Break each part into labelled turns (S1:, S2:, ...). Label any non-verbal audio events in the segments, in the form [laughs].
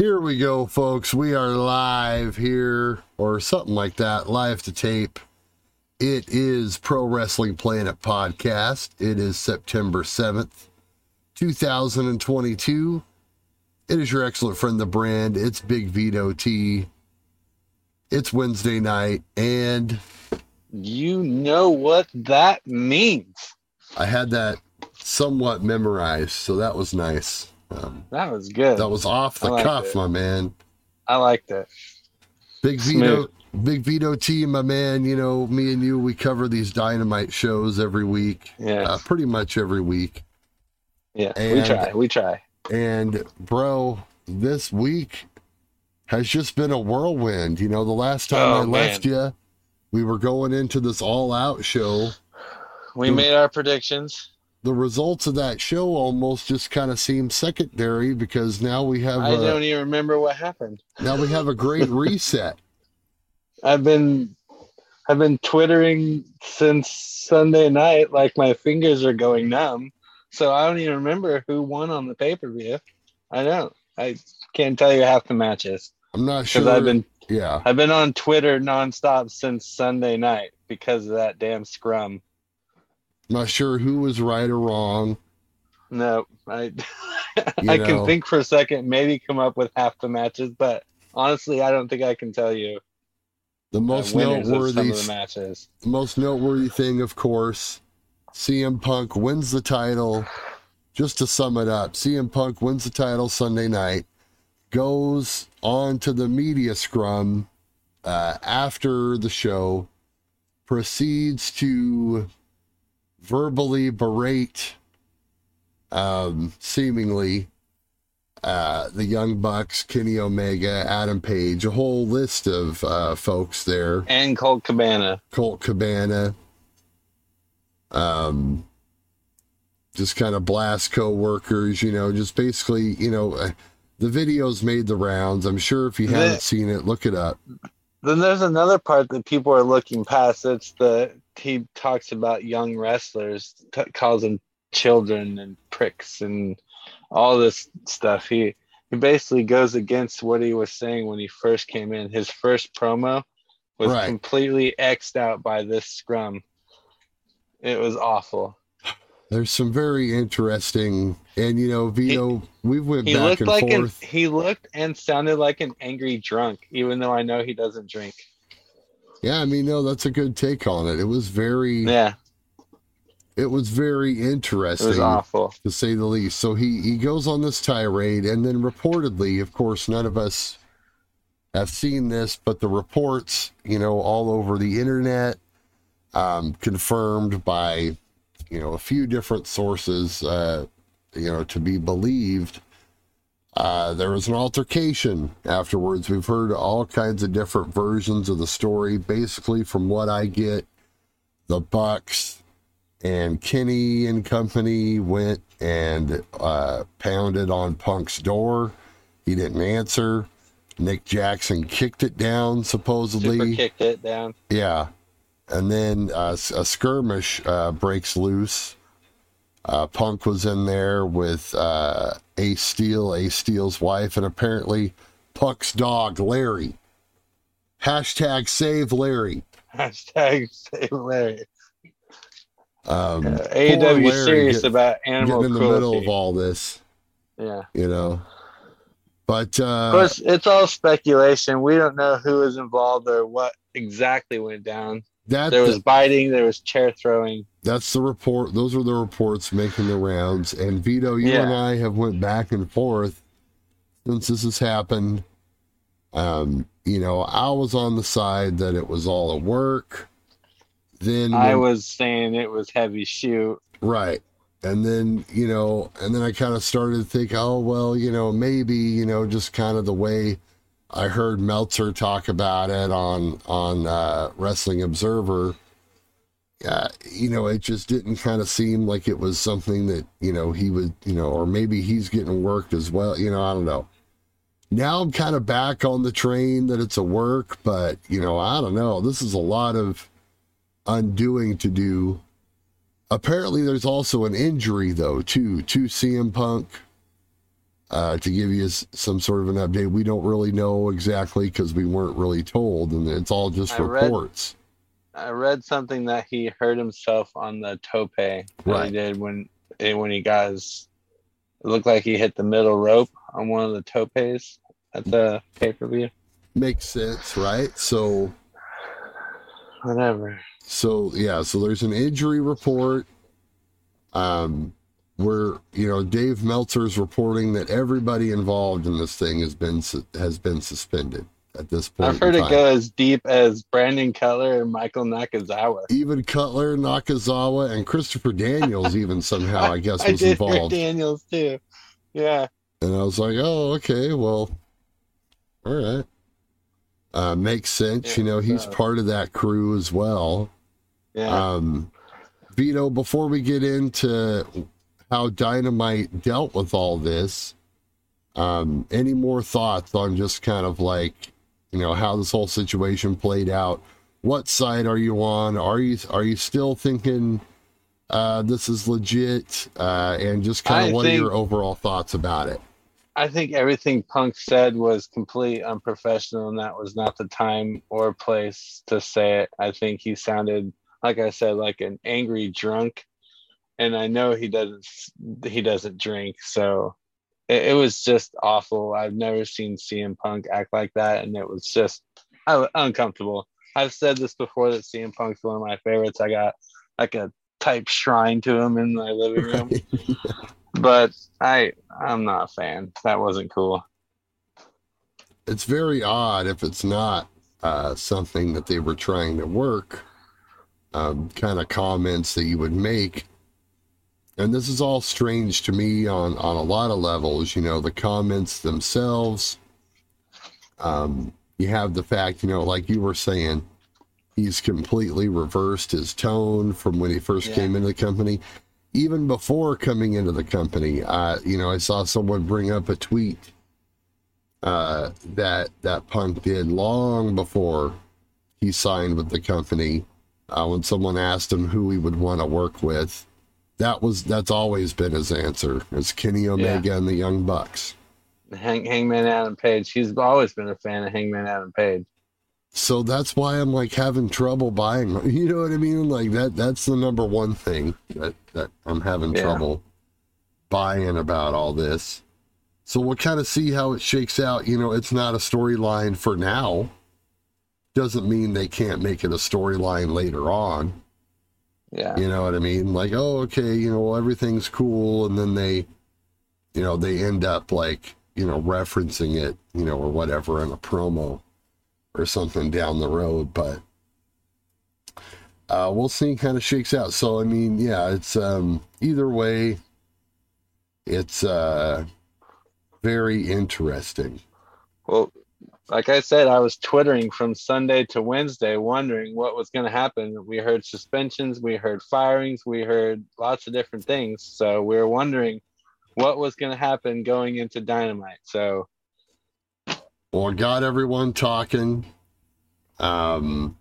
S1: Here we go, folks. We are live here, or something like that, live to tape. It is Pro Wrestling Planet Podcast. It is September 7th, 2022. It is your excellent friend, The Brand. It's Big Vito T. It's Wednesday night, and
S2: You know what that means.
S1: I had that somewhat memorized, so that was nice. Um,
S2: That was good.
S1: that was off the cuff,
S2: it.
S1: my man.
S2: I liked it.
S1: Big Vito, Big Vito T, my man. You know, me and you, we cover these dynamite shows every week,
S2: Yeah.
S1: uh, pretty much every week.
S2: yeah. we try. We try.
S1: And bro, this week has just been a whirlwind. You know, the last time
S2: Oh,
S1: I left you, we were going into this all-out show.
S2: We made our predictions.
S1: The results of that show almost just kind of seem secondary because now we have
S2: I
S1: a,
S2: don't even remember what happened.
S1: now we have a great [laughs] reset.
S2: I've been I've been twittering since Sunday night like my fingers are going numb. So I don't even remember who won on the pay-per-view. I don't. I can't tell you half the matches
S1: I'm not sure.
S2: I've been
S1: yeah.
S2: I've been on Twitter nonstop since Sunday night because of that damn scrum.
S1: Not sure who was right or wrong.
S2: No, I [laughs] I
S1: know.
S2: can think for a second, maybe come up with half the matches, but honestly, I don't think I can tell you
S1: The most noteworthy,
S2: of the matches.
S1: the most noteworthy thing, of course, CM Punk wins the title. Just to sum it up, CM Punk wins the title Sunday night, goes on to the media scrum uh, after the show, proceeds to verbally berate, um, seemingly, uh, the Young Bucks, Kenny Omega, Adam Page, a whole list of uh, folks there.
S2: And Colt Cabana.
S1: Colt Cabana. Um, just kind of blast co-workers, you know, just basically, you know, uh, the videos made the rounds. I'm sure if you haven't seen it, look it up.
S2: Then there's another part that people are looking past. It's the he talks about young wrestlers, t- calls them children and pricks and all this stuff. He he basically goes against what he was saying when he first came in. His first promo was
S1: Right.
S2: completely xed out by this scrum. It was awful.
S1: There's some very interesting, and you know, Vito, we went
S2: He
S1: back
S2: looked
S1: and
S2: like an
S1: forth.
S2: he looked and sounded like an angry drunk, even though I know he doesn't drink.
S1: Yeah, I mean, no, that's a good take on it. It was very,
S2: Yeah,
S1: it was very
S2: it
S1: interesting.
S2: was awful.
S1: to say the least. So he he goes on this tirade, and then reportedly, of course, none of us have seen this, but the reports, you know, all over the internet, um, confirmed by, you know, a few different sources, uh, you know, to be believed. Uh, there was an altercation afterwards. We've heard all kinds of different versions of the story. Basically, from what I get, the Bucks and Kenny and company went and uh, pounded on Punk's door. He didn't answer. Nick Jackson kicked it down, supposedly.
S2: Super kicked it down.
S1: Yeah. And then uh, a skirmish uh, breaks loose. Uh, Punk was in there with uh, Ace Steel, Ace Steel's wife, and apparently Punk's dog, Larry. Hashtag save Larry.
S2: Hashtag save Larry.
S1: Um,
S2: Uh,
S1: Larry
S2: serious
S1: get-
S2: about animal
S1: getting in the middle of all this,
S2: yeah.
S1: you know. But
S2: Of
S1: uh,
S2: course, it's all speculation. We don't know who was involved or what exactly went down.
S1: that
S2: There was biting. There was chair throwing.
S1: That's the report. Those are the reports making the rounds. And Vito, you
S2: Yeah.
S1: and I have went back and forth since this has happened. Um, you know, I was on the side that it was all at work. Then
S2: I
S1: when-
S2: was saying it was heavy shoot.
S1: Right. And then, you know, and then I kind of started to think, oh, well, you know, maybe, you know, just kind of the way I heard Meltzer talk about it on, on uh, Wrestling Observer. Uh, you know, it just didn't kind of seem like it was something that, you know, he would, you know, or maybe he's getting worked as well. You know, I don't know. Now I'm kind of back on the train that it's a work, but, you know, I don't know. This is a lot of undoing to do Apparently, there's also an injury though, too, to CM Punk. uh, to give you some sort of an update. We don't really know exactly because we weren't really told, and it's all just
S2: I read-
S1: reports.
S2: I read something that he hurt himself on the tope that
S1: Right.
S2: he did when eh, when he got his. It looked like he hit the middle rope on one of the topes at the pay per view.
S1: Makes sense, right? So,
S2: Whatever.
S1: so yeah, so there's an injury report. Um, where you know Dave Meltzer's reporting that everybody involved in this thing has been has been suspended at this point.
S2: I've heard it go as deep as Brandon Cutler and Michael Nakazawa.
S1: Even Cutler, Nakazawa, and Christopher Daniels even somehow I guess [laughs]
S2: I
S1: was involved.
S2: Daniels too. Yeah.
S1: And I was like, oh, okay, well, all right. Uh, makes sense. you know, he's
S2: so-
S1: part of that crew as well.
S2: Yeah.
S1: Um, Vito, before we get into how Dynamite dealt with all this, um, any more thoughts on just kind of like, you know, how this whole situation played out? What side are you on? Are you are you still thinking uh, this is legit? Uh, and just kind of what are your overall thoughts about it?
S2: I think everything Punk said was complete unprofessional, and that was not the time or place to say it. I think he sounded, like I said, like an angry drunk, and I know he doesn't he doesn't drink, so it, it was just awful. I've never seen CM Punk act like that, and it was just uh, uncomfortable. I've said this before that CM Punk's one of my favorites. I got like a type shrine to him in my living room [laughs] but I I'm not a fan. That wasn't cool.
S1: it's very odd if it's not uh, something that they were trying to work um, kind of comments that you would make and this is all strange to me on on a lot of levels you know the comments themselves um, you have the fact you know like you were saying he's completely reversed his tone from when he first
S2: Yeah.
S1: came into the company even before coming into the company i you know i saw someone bring up a tweet uh, that that Punk did long before he signed with the company. Uh, when someone asked him who he would want to work with, that was that's always been his answer. It's Kenny Omega and the Young Bucks.
S2: Hang, Hangman Adam Page. He's always been a fan of Hangman Adam Page.
S1: So that's why I'm like having trouble buying. You know what I mean? Like that. That's the number one thing that that I'm having
S2: Yeah.
S1: trouble buying about all this. So we'll kind of see how it shakes out. You know, it's not a storyline for now. Doesn't mean they can't make it a storyline later on.
S2: Yeah.
S1: You know what I mean? Like, oh, okay, you know, everything's cool, and then they, you know, they end up like, you know, referencing it, you know, or whatever in a promo or something down the road. But uh, we'll see. Kind of shakes out. So I mean, yeah, it's um either way, it's uh very interesting.
S2: Well, like I said, I was twittering from Sunday to Wednesday, wondering what was going to happen. We heard suspensions, we heard firings, we heard lots of different things. So we were wondering what was going to happen going into Dynamite. So
S1: Well, got everyone talking. Um,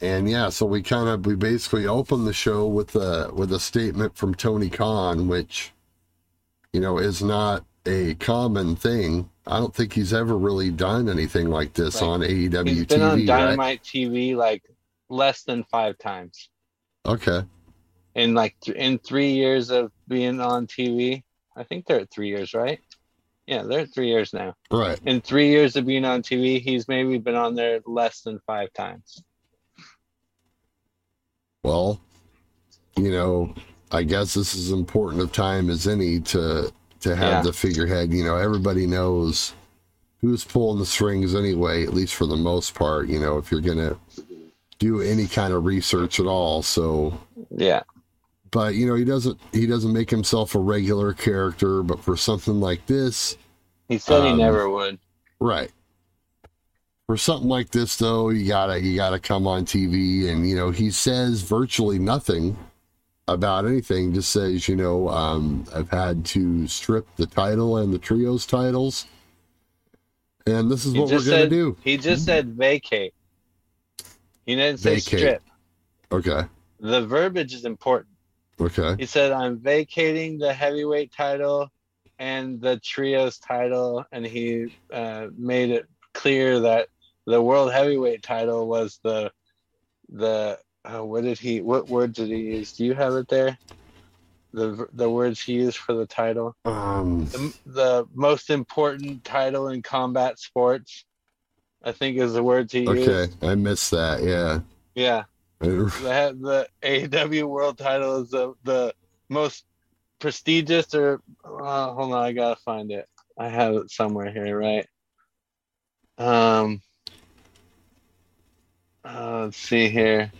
S1: and yeah, so we kind of we basically opened the show with a with a statement from Tony Khan, which you know is not a common thing. I don't think he's ever really done anything like this
S2: Right.
S1: on AEW
S2: he's been
S1: TV.
S2: on
S1: right?
S2: Dynamite TV like less than five times.
S1: Okay,
S2: in like th- in three years of being on TV. I think they're at three years, right? Yeah, they're at three years now.
S1: right.
S2: In three years of being on TV, he's maybe been on there less than five times.
S1: Well, you know, I guess this is important of time as any to to have
S2: Yeah.
S1: the figurehead. You know, everybody knows who's pulling the strings anyway, at least for the most part. You know, if you're gonna do any kind of research at all. So,
S2: Yeah,
S1: but you know, he doesn't he doesn't make himself a regular character. But for something like this,
S2: he said he
S1: Um,
S2: never would.
S1: Right. For something like this though, you gotta you gotta come on TV and you know, he says virtually nothing about anything, just says, you know, um, I've had to strip the title and the trios titles. And this is
S2: He
S1: what we're gonna do.
S2: he just said vacate. He didn't say
S1: Vacate.
S2: strip.
S1: Okay.
S2: The verbiage is important.
S1: Okay.
S2: He said, "I'm vacating the heavyweight title and the trios title, and he uh, made it clear that the world heavyweight title was the the uh, what did he what word did he use? Do you have it there? The the words he used for the title.
S1: Um,
S2: The, the most important title in combat sports, I think, is the words he used.
S1: okay, I missed that. Yeah.
S2: Yeah, the the AEW World Title is the the most prestigious. Or uh, hold on, I gotta find it. I have it somewhere here, right? Um, uh, let's see here.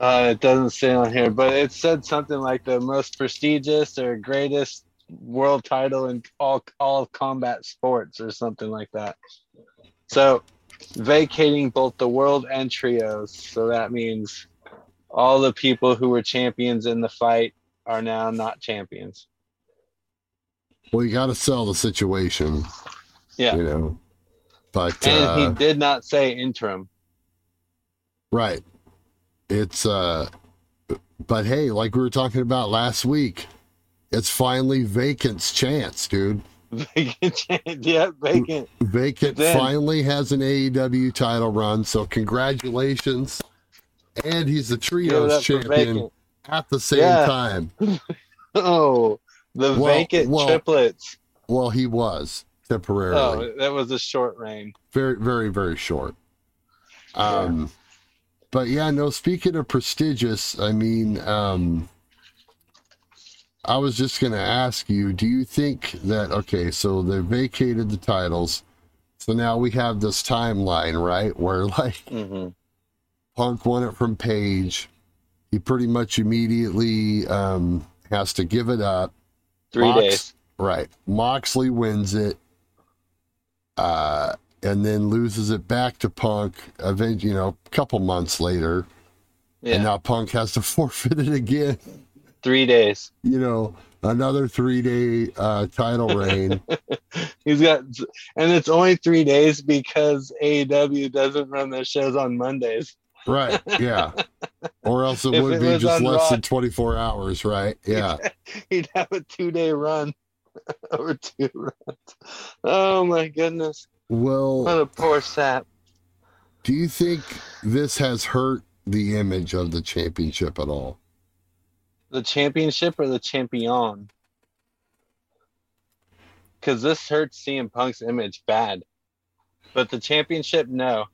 S2: Uh, it doesn't say on here, but it said something like the most prestigious or greatest world title in all all combat sports or something like that. So vacating both the world and trios. So that means all the people who were champions in the fight are now not champions.
S1: Well, you got to sell the situation.
S2: Yeah.
S1: You know. But
S2: And
S1: uh,
S2: he did not say interim.
S1: right, it's uh, but hey, like we were talking about last week, it's finally Vacant's chance, dude.
S2: Vacant. yeah, vacant.
S1: Vacant
S2: Then-
S1: finally has an AEW title run, so congratulations. And he's the trios champion at the same
S2: Yeah.
S1: time. [laughs]
S2: Oh, the
S1: Well-
S2: vacant
S1: well,
S2: triplets.
S1: Well, he was temporarily.
S2: Oh, that was a short reign.
S1: very very very short um but yeah no speaking of prestigious i mean um i was just going to ask you do you think that okay so they vacated the titles so now we have this timeline right where [laughs] like
S2: hmm
S1: punk won it from page he pretty much immediately um has to give it up
S2: Three
S1: Mox-
S2: days.
S1: Right. Moxley wins it, uh, and then loses it back to Punk. Event, you know, a couple months later,
S2: Yeah,
S1: and now Punk has to [laughs] forfeit it again.
S2: three days.
S1: You know, another three day uh, title reign. [laughs]
S2: He's got, and it's only three days because AEW doesn't run their shows on Mondays.
S1: right. Yeah. [laughs] Or else it would
S2: it
S1: be just less
S2: Raw-
S1: than twenty four hours. Right. Yeah.
S2: He'd have a two day run over two runs. Oh my goodness.
S1: Well,
S2: What a poor sap.
S1: do you think this has hurt the image of the championship at all?
S2: The championship or the champion? Because this hurts CM Punk's image bad. But the championship, no.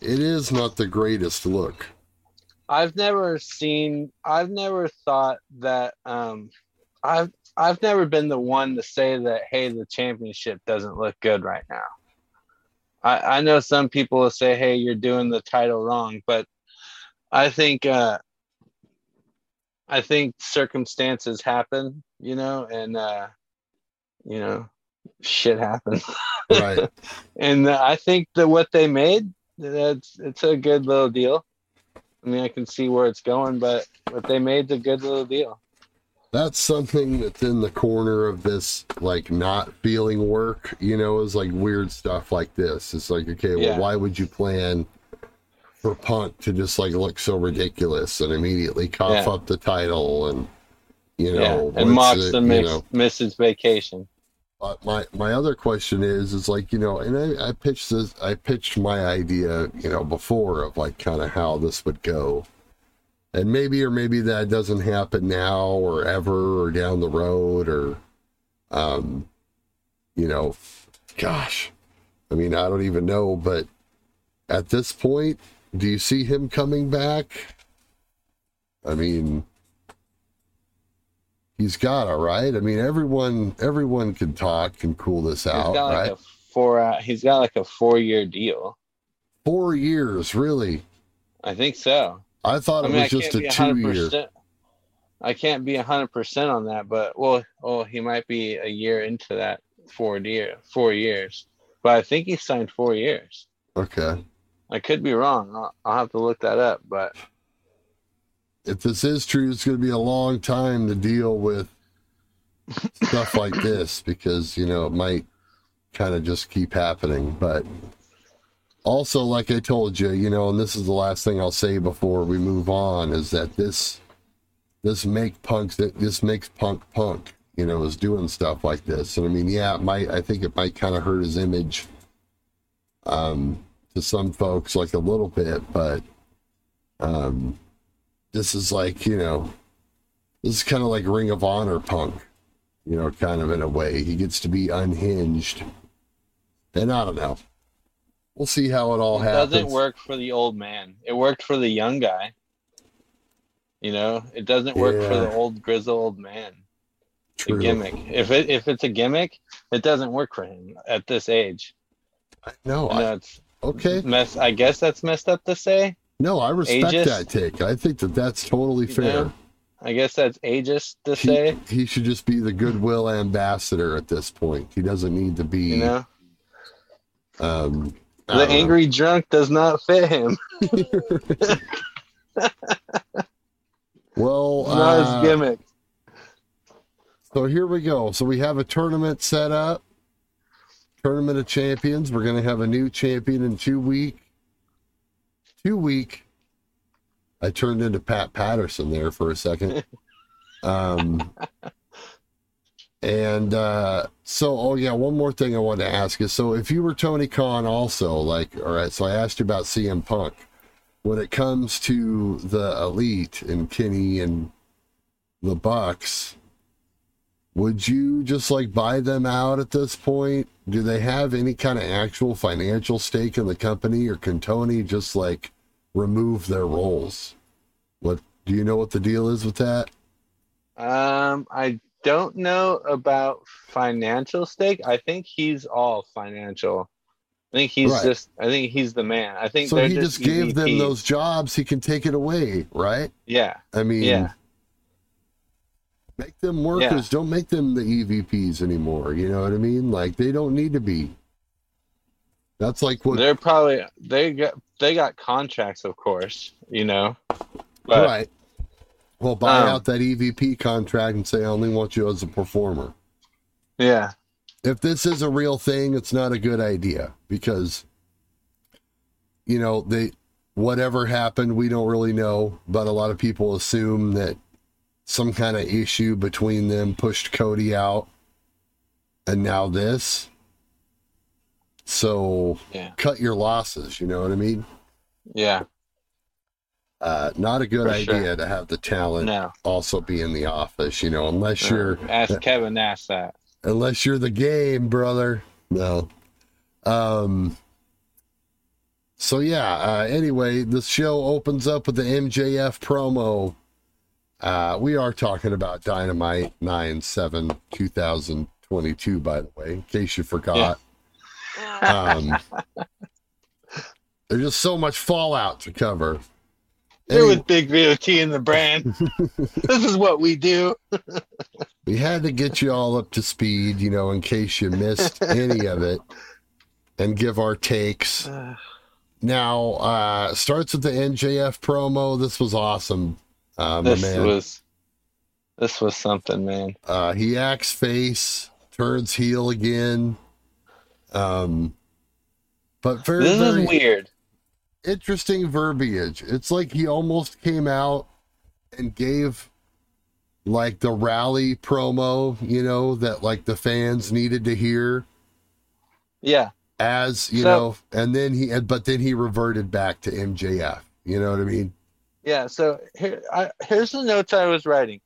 S1: It is not the greatest look.
S2: I've never seen I've never thought that um I've I've never been the one to say that hey the championship doesn't look good right now. I, I know some people will say, hey, you're doing the title wrong, but I think uh I think circumstances happen, you know, and uh you know, shit happens. [laughs]
S1: Right.
S2: and I think that what they made, that's it's a good little deal. I mean, I can see where it's going, but what they made's a good little deal.
S1: That's something that's in the corner of this like not feeling work you know is like weird stuff like this it's like okay well
S2: Yeah.
S1: why would you plan for punk to just like look so ridiculous and immediately cough
S2: Yeah.
S1: up the title and you
S2: yeah,
S1: know
S2: and mocks
S1: it-
S2: the miss,
S1: know
S2: misses vacation.
S1: but my my other question is is like you know and I, I pitched this i pitched my idea you know before of like kind of how this would go and maybe or maybe that doesn't happen now or ever or down the road or um you know gosh i mean i don't even know but at this point do you see him coming back i mean he's gotta right i mean everyone everyone can talk and cool this
S2: He's
S1: out
S2: got like
S1: right
S2: a four. Uh, he's got like a four-year deal.
S1: four years really
S2: I think so.
S1: I thought
S2: I
S1: it
S2: mean, I
S1: was just a two year.
S2: I can't be hundred percent on that, but well, oh, he might be a year into that four year, four years. But I think he signed four years.
S1: okay
S2: I could be wrong. I'll, I'll have to look that up. But
S1: if this is true, it's going to be a long time to deal with stuff like [laughs] this because, you know, it might kind of just keep happening. But also, like I told you, you know, and this is the last thing I'll say before we move on, is that this this make punk this makes punk punk, you know, is doing stuff like this. And I mean, yeah, it might I think it might kind of hurt his image um to some folks like a little bit, but um this is like, you know, this is kind of like Ring of Honor punk, you know, kind of in a way. He gets to be unhinged. And I don't know. We'll see how it all
S2: It
S1: happens.
S2: doesn't work for the old man. It worked for the young guy. You know, it doesn't work for the old grizzled old man.
S1: True.
S2: The gimmick. If it if it's a gimmick, it doesn't work for him at this age.
S1: No,
S2: I know
S1: okay.
S2: mess. I guess that's messed up to say.
S1: No, I respect
S2: Ageist?
S1: that take. I think that that's totally
S2: You
S1: fair.
S2: know? I guess that's ageist to
S1: He,
S2: say.
S1: he should just be the goodwill ambassador at this point. He doesn't need to be.
S2: You know,
S1: um,
S2: the
S1: don't know.
S2: angry drunk does not fit him. [laughs]
S1: Well,
S2: not
S1: uh,
S2: his gimmick.
S1: so here we go. So we have a tournament set up. Tournament of Champions. We're going to have a new champion in two week. Two week. I turned into Pat Patterson there for a second. [laughs] Um, and uh, so, oh yeah, one more thing I wanted to ask is: so if you were Tony Khan, also like, all right, so I asked you about CM Punk. When it comes to the elite and Kenny and the Bucks, would you just like buy them out at this point? Do they have any kind of actual financial stake in the company, or can Tony just like remove their roles? What do you know what the deal is with that?
S2: Um, I don't know about financial stake. I think he's all financial. I think he's
S1: Right.
S2: just. I think he's the man. I think
S1: So he just gave them those jobs, he can take it away, right?
S2: Yeah,
S1: I mean,
S2: yeah,
S1: make them workers. Don't make them the EVPs anymore. You know what I mean? Like they don't need to be. That's like what
S2: they're probably they got they got contracts, of course. You know, but
S1: right. Well, buy
S2: Um,
S1: out that EVP contract and say I only want you as a performer.
S2: yeah,
S1: If this is a real thing, it's not a good idea because you know, they whatever happened, we don't really know, but a lot of people assume that some kind of issue between them pushed Cody out and now this. So
S2: yeah,
S1: cut your losses, you know what I mean?
S2: yeah.
S1: Uh, not a good
S2: For
S1: idea
S2: sure.
S1: to have the talent
S2: No,
S1: also be in the office, you know, unless you're
S2: ask Kevin Nash that.
S1: unless you're the game, brother. No. Um. So yeah. Uh, anyway, the show opens up with the MJF promo. Uh, we are talking about Dynamite 9 7 2022, by the way, in case you forgot. Um, [laughs] there's just so much fallout to cover.
S2: Here was Big VOT in the brand. [laughs] this is what we do.
S1: we had to get you all up to speed, you know, in case you missed [laughs] any of it, and give our takes. Now, uh, starts with the MJF promo. This was awesome. Uh,
S2: this
S1: man.
S2: was this was something, man.
S1: Uh, he acts face, turns heel again. Um, but very,
S2: This
S1: very
S2: is weird.
S1: Interesting verbiage. It's like he almost came out and gave like the rally promo, you know, that like the fans needed to hear
S2: Yeah.
S1: as, you
S2: So-
S1: know, and then he, but then he reverted back to MJF. You know what I mean?
S2: Yeah, so here, I, here's the notes I was writing.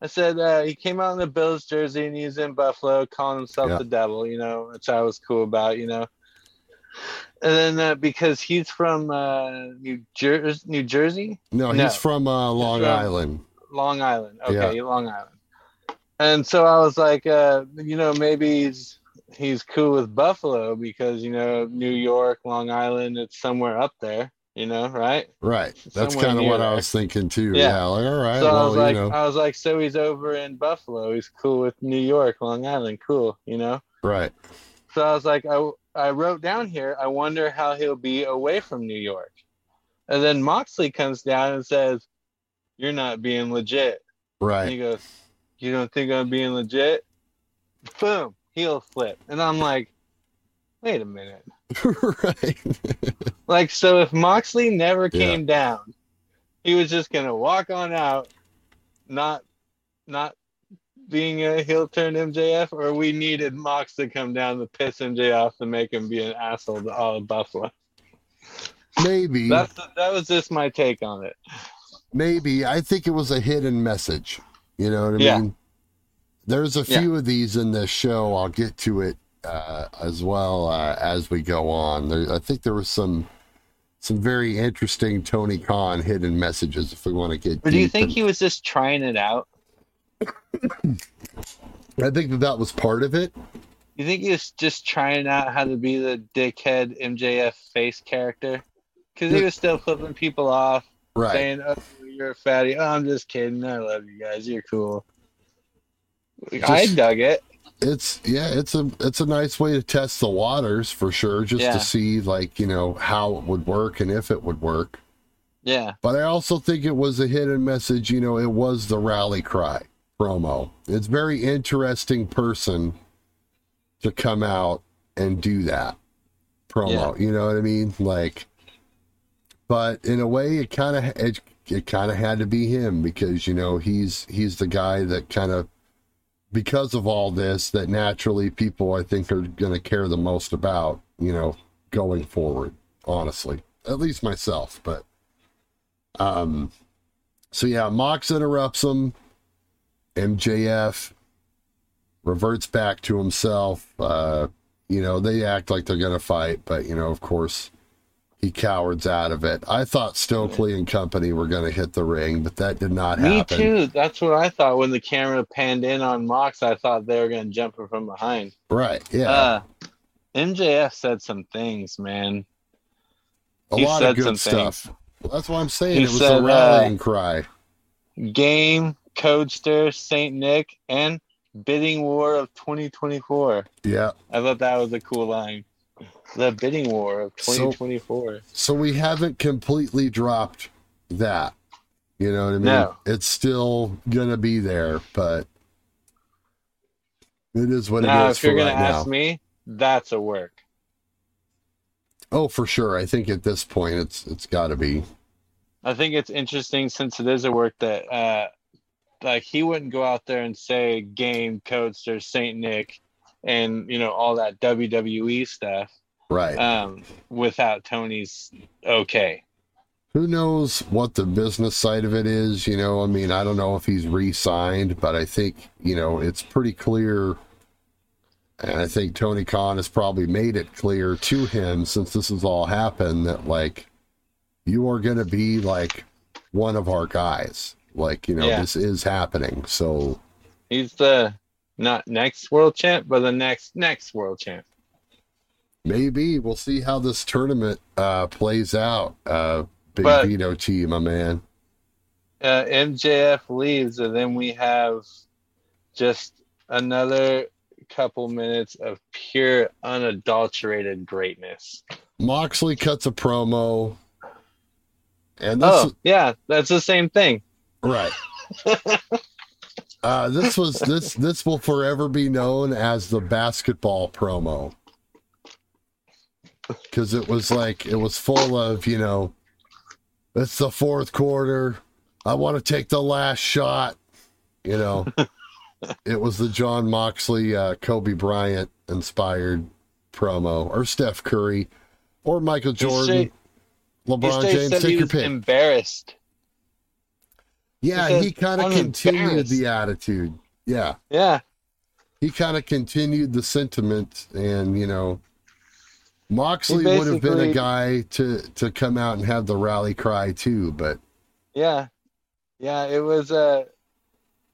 S2: I said uh, he came out in the Bills jersey and he's in Buffalo, calling himself
S1: Yeah.
S2: the devil. You know, which I was cool about. You know, and then uh, because he's from uh, New Jersey, New Jersey,
S1: No,
S2: No.
S1: he's from uh, Long
S2: from-
S1: Island.
S2: Long Island. Okay, Long Island. And so I was like, uh, you know, maybe he's he's cool with Buffalo because you know New York, Long Island, it's somewhere up there. You know, right?
S1: Right. That's kind of what I was thinking too.
S2: Yeah.
S1: Yeah. like, all right.
S2: so I was like,
S1: you know,
S2: I was like, so he's over in Buffalo. He's cool with New York, Long Island. Cool, you know.
S1: right.
S2: So I was like, I, I wrote down here. I wonder how he'll be away from New York. And then Moxley comes down and says, "You're not being legit." And
S1: Right.
S2: he goes, "You don't think I'm being legit?" Boom, heel flip, and I'm like, "Wait a minute." [laughs]
S1: right. [laughs]
S2: Like, so if Moxley never came down, he was just gonna walk on out not not being a heel turn MJF, or we needed Mox to come down to piss MJ off to make him be an asshole to all of Buffalo.
S1: Maybe.
S2: That's that was just my take on it.
S1: Maybe. I think it was a hidden message. You know what I
S2: Yeah.
S1: mean? There's a
S2: Yeah.
S1: few of these in this show. I'll get to it uh, as well uh, as we go on. There, I think there was some some very interesting Tony Khan hidden messages. If we want to get,
S2: Or do you think
S1: in-
S2: he was just trying it out?
S1: I think that that was part of it.
S2: You think he was just trying out how to be the dickhead MJF face character? Because he was still flipping people off,
S1: Right.
S2: saying, "Oh, you're a fatty." Oh, I'm just kidding. I love you guys. You're cool. I dug it.
S1: it's yeah it's a it's a nice way to test the waters for sure just
S2: Yeah.
S1: to see like you know how it would work and if it would work
S2: Yeah,
S1: but i also think it was a hidden message you know it was the rally cry promo it's very interesting person to come out and do that promo you know what i mean like but in a way it kind of it, it kind of had to be him because you know he's he's the guy that kind of because of all this that naturally people I think are going to care the most about, you know, going forward, honestly. At least myself, but um so yeah, Mox interrupts him. MJF reverts back to himself. Uh you know, they act like they're going to fight, but you know, of course, he cowards out of it. I thought Stokely and company were going to hit the ring, but that did not
S2: me
S1: happen.
S2: Me too. That's what I thought when the camera panned in on Mox. I thought they were going to jump him from behind.
S1: Right. Yeah.
S2: Uh, MJF said some things, man.
S1: a
S2: he
S1: lot of good
S2: some things.
S1: stuff. That's what I'm saying
S2: He
S1: it was
S2: said,
S1: a
S2: uh,
S1: rallying cry.
S2: Game, Codester, Saint Nick, and Bidding War of 2024.
S1: Yeah.
S2: I thought that was a cool line. The Bidding War of 2024.
S1: So we haven't completely dropped that. You know what I mean?
S2: No.
S1: It's still gonna be there, but it is what
S2: now,
S1: it is
S2: if you're going
S1: right
S2: to
S1: now.
S2: ask me, that's a work.
S1: Oh, for sure. I think at this point it's it's got to be.
S2: I think it's interesting since it is a work that, uh, like, he wouldn't go out there and say Game, Codester, Saint Nick, and, you know, all that WWE stuff
S1: Right.
S2: um, without Tony's okay.
S1: Who knows what the business side of it is? You know, I mean, I don't know if he's re signed, but I think, you know, it's pretty clear. And I think Tony Khan has probably made it clear to him since this has all happened that, like, you are going to be like one of our guys. Like, you know,
S2: Yeah.
S1: this is happening. So,
S2: He's the not next world champ, but the next next world champ.
S1: maybe we'll see how this tournament uh, plays out. Uh, Big
S2: But-
S1: Vito T, my man.
S2: Uh, MJF leaves, and then we have just another couple minutes of pure, unadulterated greatness.
S1: Moxley cuts a promo. And this
S2: Oh, yeah, that's the same thing.
S1: Right. uh, this was this this will forever be known as the basketball promo. Because it was like it was full of you know it's the fourth quarter. I want to take the last shot you know. [laughs] It was the jon moxley uh, kobe bryant inspired promo or steph curry or michael jordan. lebron james take your pick.
S2: embarrassed.
S1: Yeah,
S2: Because
S1: he kind of continued the attitude. Yeah,
S2: Yeah,
S1: he kind of continued the sentiment, and you know, Moxley would have been a guy to to come out and have the rally cry too. But
S2: yeah, yeah. It was uh,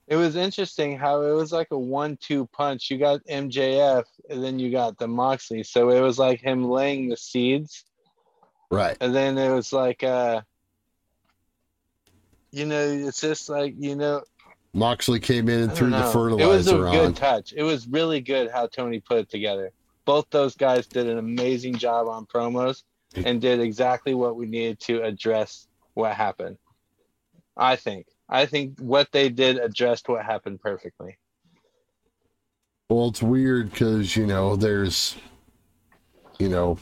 S2: it was interesting how it was like a one-two punch. You got MJF, and then you got the Moxley. So it was like him laying the seeds,
S1: right,
S2: and then it was like uh, you know, it's just like you know,
S1: Moxley came in and threw the
S2: know. It was a
S1: fertilizer
S2: good
S1: on.
S2: touch. It was really good how Tony put it together. Both those guys did an amazing job on promos and did exactly what we needed to address what happened. I think. I think what they did addressed what happened perfectly.
S1: Well, it's weird because you know there's, you know,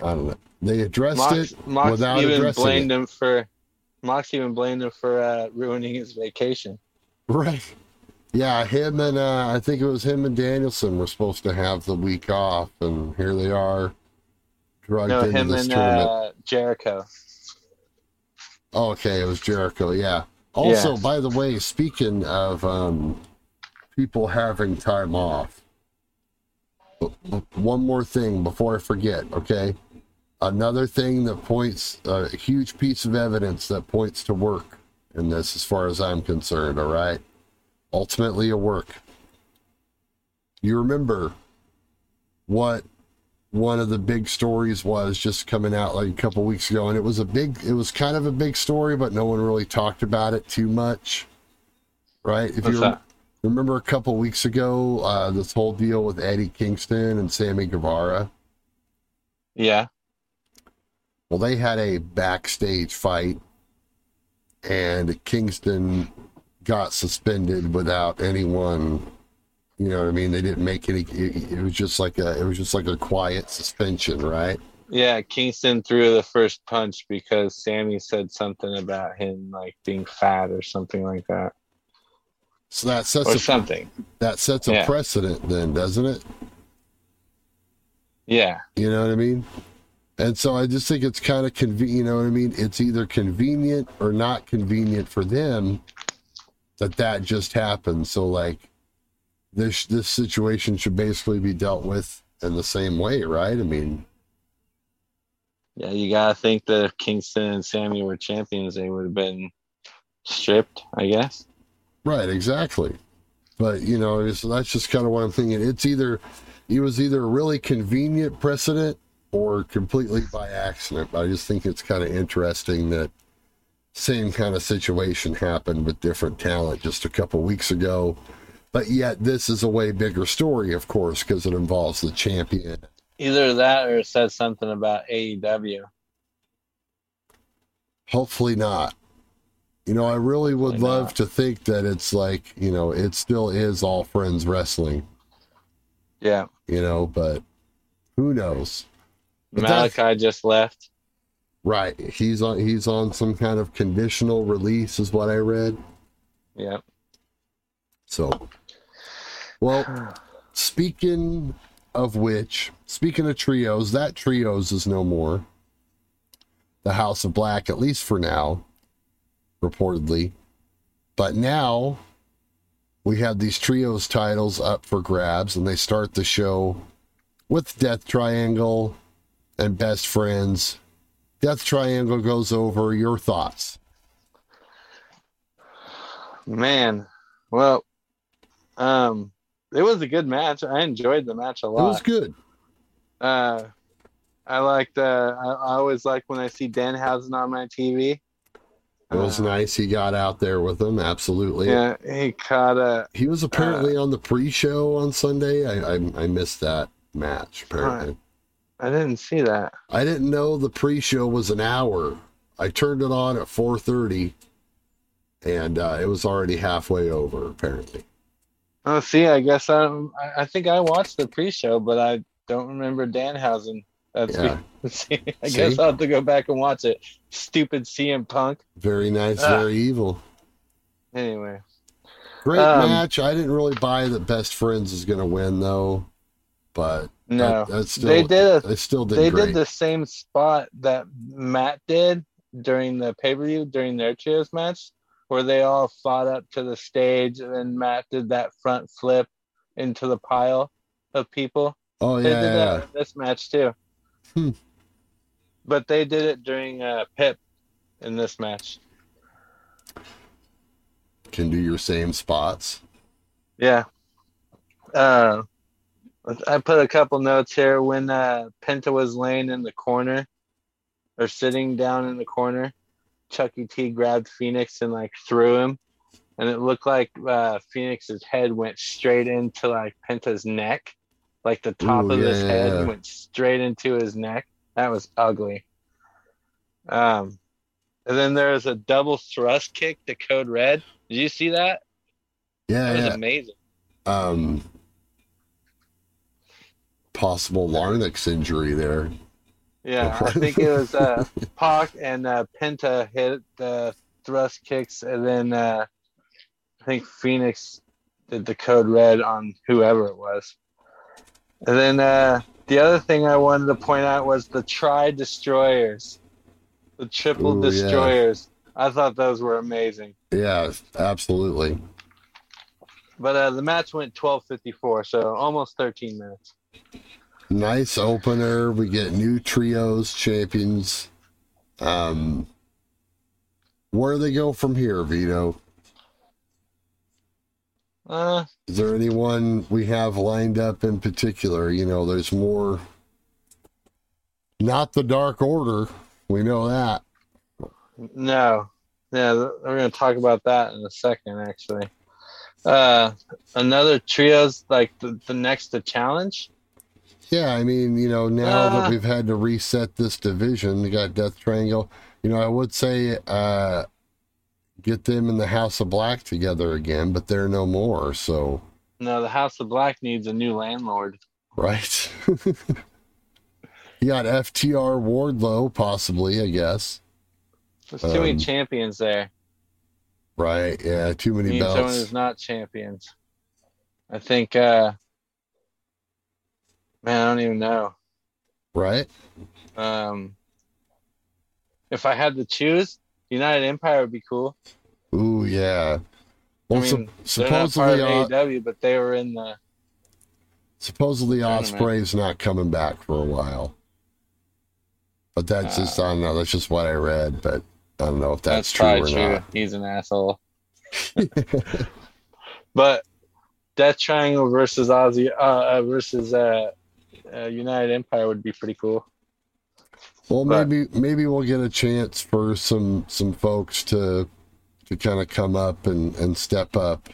S1: I don't know. They addressed
S2: Mox,
S1: it
S2: Mox
S1: without
S2: even
S1: addressing
S2: blamed
S1: it.
S2: him for Mox even blamed him for uh, ruining his vacation.
S1: Right. Yeah, him and uh, I think it was him and Danielson were supposed to have the week off, and here they are, drugged
S2: No,
S1: into
S2: him
S1: this
S2: and
S1: tournament.
S2: uh, Jericho.
S1: Oh, okay, it was Jericho. Yeah. Also,
S2: Yeah.
S1: by the way, speaking of um, people having time off, one more thing before I forget. Okay, another thing that points a huge piece of evidence that points to work in this, as far as I'm concerned. All right, ultimately a work. You remember what one of the big stories was just coming out like a couple weeks ago and it was a big it was kind of a big story but no one really talked about it too much right if
S2: What's
S1: you
S2: that?
S1: remember a couple weeks ago uh, this whole deal with eddie kingston and sammy guevara
S2: Yeah.
S1: Well they had a backstage fight and kingston got suspended without anyone you know what i mean they didn't make any it, it was just like a it was just like a quiet suspension right
S2: Yeah, Kingston threw the first punch because Sammy said something about him like being fat or something like that.
S1: So that sets
S2: Or
S1: a,
S2: something.
S1: that sets a
S2: Yeah.
S1: precedent, then, doesn't it?
S2: Yeah.
S1: You know what I mean? And so I just think it's kind of convenient. You know what I mean? It's either convenient or not convenient for them that that just happened. So like this this situation should basically be dealt with in the same way, right? I mean,
S2: Yeah, you gotta think that if Kingston and Sammy were champions, they would have been stripped, I guess.
S1: right, exactly. But you know, so that's just kind of what I'm thinking. It's either it was either a really convenient precedent or completely by accident. I just think it's kind of interesting that same kind of situation happened with different talent just a couple weeks ago. But yet this is a way bigger story, of course, because it involves the champion.
S2: Either that or it says something about AEW.
S1: Hopefully not. You know, I really would
S2: Hopefully
S1: love
S2: not.
S1: to think that it's like, you know, it still is all friends wrestling,
S2: Yeah.
S1: you know, but who knows?
S2: Malakai just left.
S1: Right. He's on he's on some kind of conditional release is what I read.
S2: Yeah.
S1: So well, speaking of which, speaking of trios, that trios is no more. The House of Black, at least for now, reportedly. But now we have these trios titles up for grabs, and they start the show with Death Triangle and Best Friends. Death Triangle goes over your thoughts.
S2: Man. Well, um, it was a good match. I enjoyed the match a lot.
S1: It was good.
S2: Uh, I liked. Uh, I, I always like when I see Danhausen on my TV.
S1: It was
S2: Uh,
S1: nice. He got out there with them. Absolutely.
S2: Yeah, he caught a.
S1: He was apparently on the pre-show on Sunday. I, I I missed that match. Apparently,
S2: I didn't see that.
S1: I didn't know the pre-show was an hour. I turned it on at four thirty, and uh, it was already halfway over. Apparently,
S2: Oh, see, I guess I. I I think I watched the pre-show, but I don't remember Danhausen. That's
S1: Yeah. [laughs]
S2: see, I
S1: See?
S2: guess I'll have to go back and watch it. Stupid CM Punk.
S1: very nice,
S2: Ah.
S1: very evil.
S2: Anyway,
S1: Great
S2: Um,
S1: match. I didn't really buy that Best Friends is going to win though, but
S2: no,
S1: still
S2: they did a
S1: they still did
S2: they
S1: great.
S2: did the same spot that Matt did during the pay per view during their trios match, where they all fought up to the stage, and then Matt did that front flip into the pile of people.
S1: oh
S2: They
S1: yeah,
S2: did
S1: yeah,
S2: that in this match too.
S1: Hmm.
S2: But they did it during uh, Pip in this match.
S1: can do your same spots.
S2: Yeah. Uh, I put a couple notes here when uh, Penta was laying in the corner or sitting down in the corner. Chucky T grabbed Fenix and like threw him, and it looked like uh, Fenix's head went straight into like Penta's neck, like the top
S1: Ooh,
S2: of his head went straight into his neck. That was ugly. Um, and then there was a double thrust kick to Code Red. Did you see that?
S1: Yeah,
S2: That was
S1: yeah.
S2: amazing.
S1: um, possible larynx injury there.
S2: Yeah, I think it was uh, [laughs] Pac and uh, Penta hit the thrust kicks, and then uh, I think Fenix did the code red on whoever it was. And then uh, the other thing I wanted to point out was the tri destroyers, the triple
S1: Ooh, yeah.
S2: destroyers. I thought those were amazing.
S1: Yeah, absolutely.
S2: But uh, the match went 12:54, so almost 13 minutes.
S1: Nice opener. We get new trios champions. Um, where do they go from here, Vito?
S2: Uh,
S1: Is there anyone we have lined up in particular? You know, there's more. Not the Dark Order. We know that.
S2: no, yeah, we're gonna talk about that in a second, actually. Uh, another trios like the, the next to challenge.
S1: Yeah, I mean, you know, now
S2: Uh.
S1: that we've had to reset this division, we got Death Triangle. You know, I would say uh get them in the House of Black together again, but they're no more, so
S2: No, the House of Black needs a new landlord.
S1: right. [laughs] you got FTR Wardlow, possibly, I guess.
S2: There's too many
S1: Um,
S2: champions there.
S1: Right, yeah, too many
S2: need someone
S1: belts.
S2: who's not champions. I think. uh Man, I don't even know.
S1: Right?
S2: Um If I had to choose, United Empire would be cool.
S1: Ooh, yeah. Well,
S2: I mean, they're not part
S1: supposedly,
S2: of
S1: uh,
S2: AEW, but they were in the.
S1: supposedly. Ospreay's not coming back for a while. But that's just,
S2: Uh,
S1: I don't know, that's just what I read, but I don't know if that's,
S2: That's,
S1: true or
S2: true.
S1: not.
S2: He's an asshole. [laughs] but Death Triangle versus Ozzy uh, uh, versus uh, uh, United Empire would be pretty cool.
S1: Well,
S2: But-
S1: maybe maybe we'll get a chance for some some folks to to kind of come up and and step up.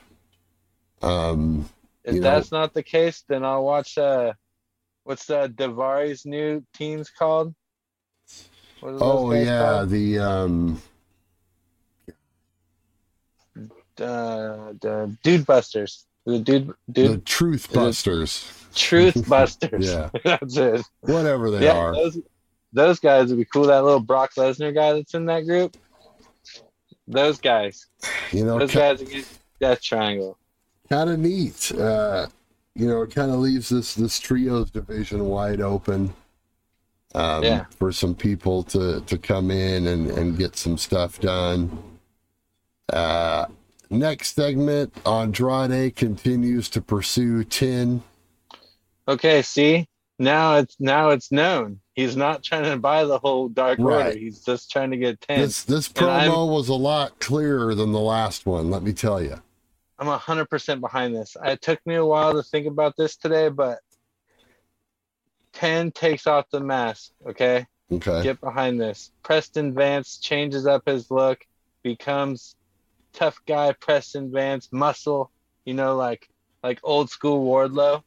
S1: Um,
S2: If
S1: You know-
S2: that's not the case, then I'll watch. Uh, what's uh, Daivari's new teams called? What are those
S1: oh yeah,
S2: called?
S1: the um,
S2: Uh, the Dude Busters. The Dude dude the
S1: Truth Busters,
S2: Truth [laughs] Busters.
S1: Yeah. [laughs]
S2: that's it.
S1: whatever they
S2: yeah,
S1: are.
S2: those those guys would be cool. That little Brock Lesnar guy that's in that group. Those guys.
S1: You know,
S2: Those guys against Death Triangle.
S1: kind of neat. Uh, you know, it kind of leaves this this trios division wide open. Um,
S2: Yeah.
S1: for some people to to come in and and get some stuff done. Uh, next segment, Andrade continues to pursue Ten.
S2: Okay, see now it's now it's known. He's not trying to buy the whole Dark Order. He's just trying to get ten.
S1: This this promo was a lot clearer than the last one. Let me tell you.
S2: I'm hundred percent behind this. It took me a while to think about this today, but ten takes off the mask. Okay,
S1: Okay.
S2: get behind this. Preston Vance changes up his look, becomes tough guy. Preston Vance, muscle. You know, like like old school Wardlow.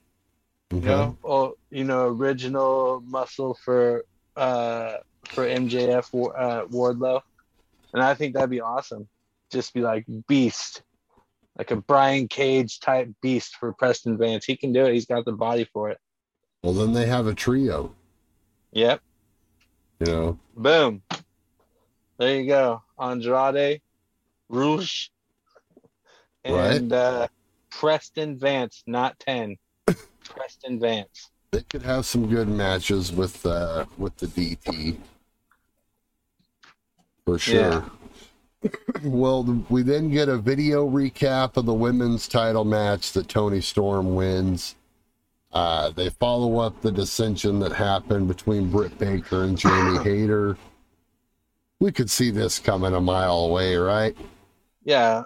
S2: You know, or you know, original muscle for uh for MJF uh, Wardlow, and I think that'd be awesome. Just be like beast, like a Brian Cage type beast for Preston Vance. He can do it. He's got the body for it.
S1: Well, then they have a trio.
S2: Yep.
S1: You know.
S2: Boom. There you go. Andrade, Rush, and uh, Preston Vance, not ten. Preston Vance.
S1: they could have some good matches with uh with the DT for sure. well, we then get a video recap of the women's title match that Toni Storm wins. Uh, they follow up the dissension that happened between Britt Baker and Jamie [coughs] Hayter. We could see this coming a mile away, right?
S2: Yeah,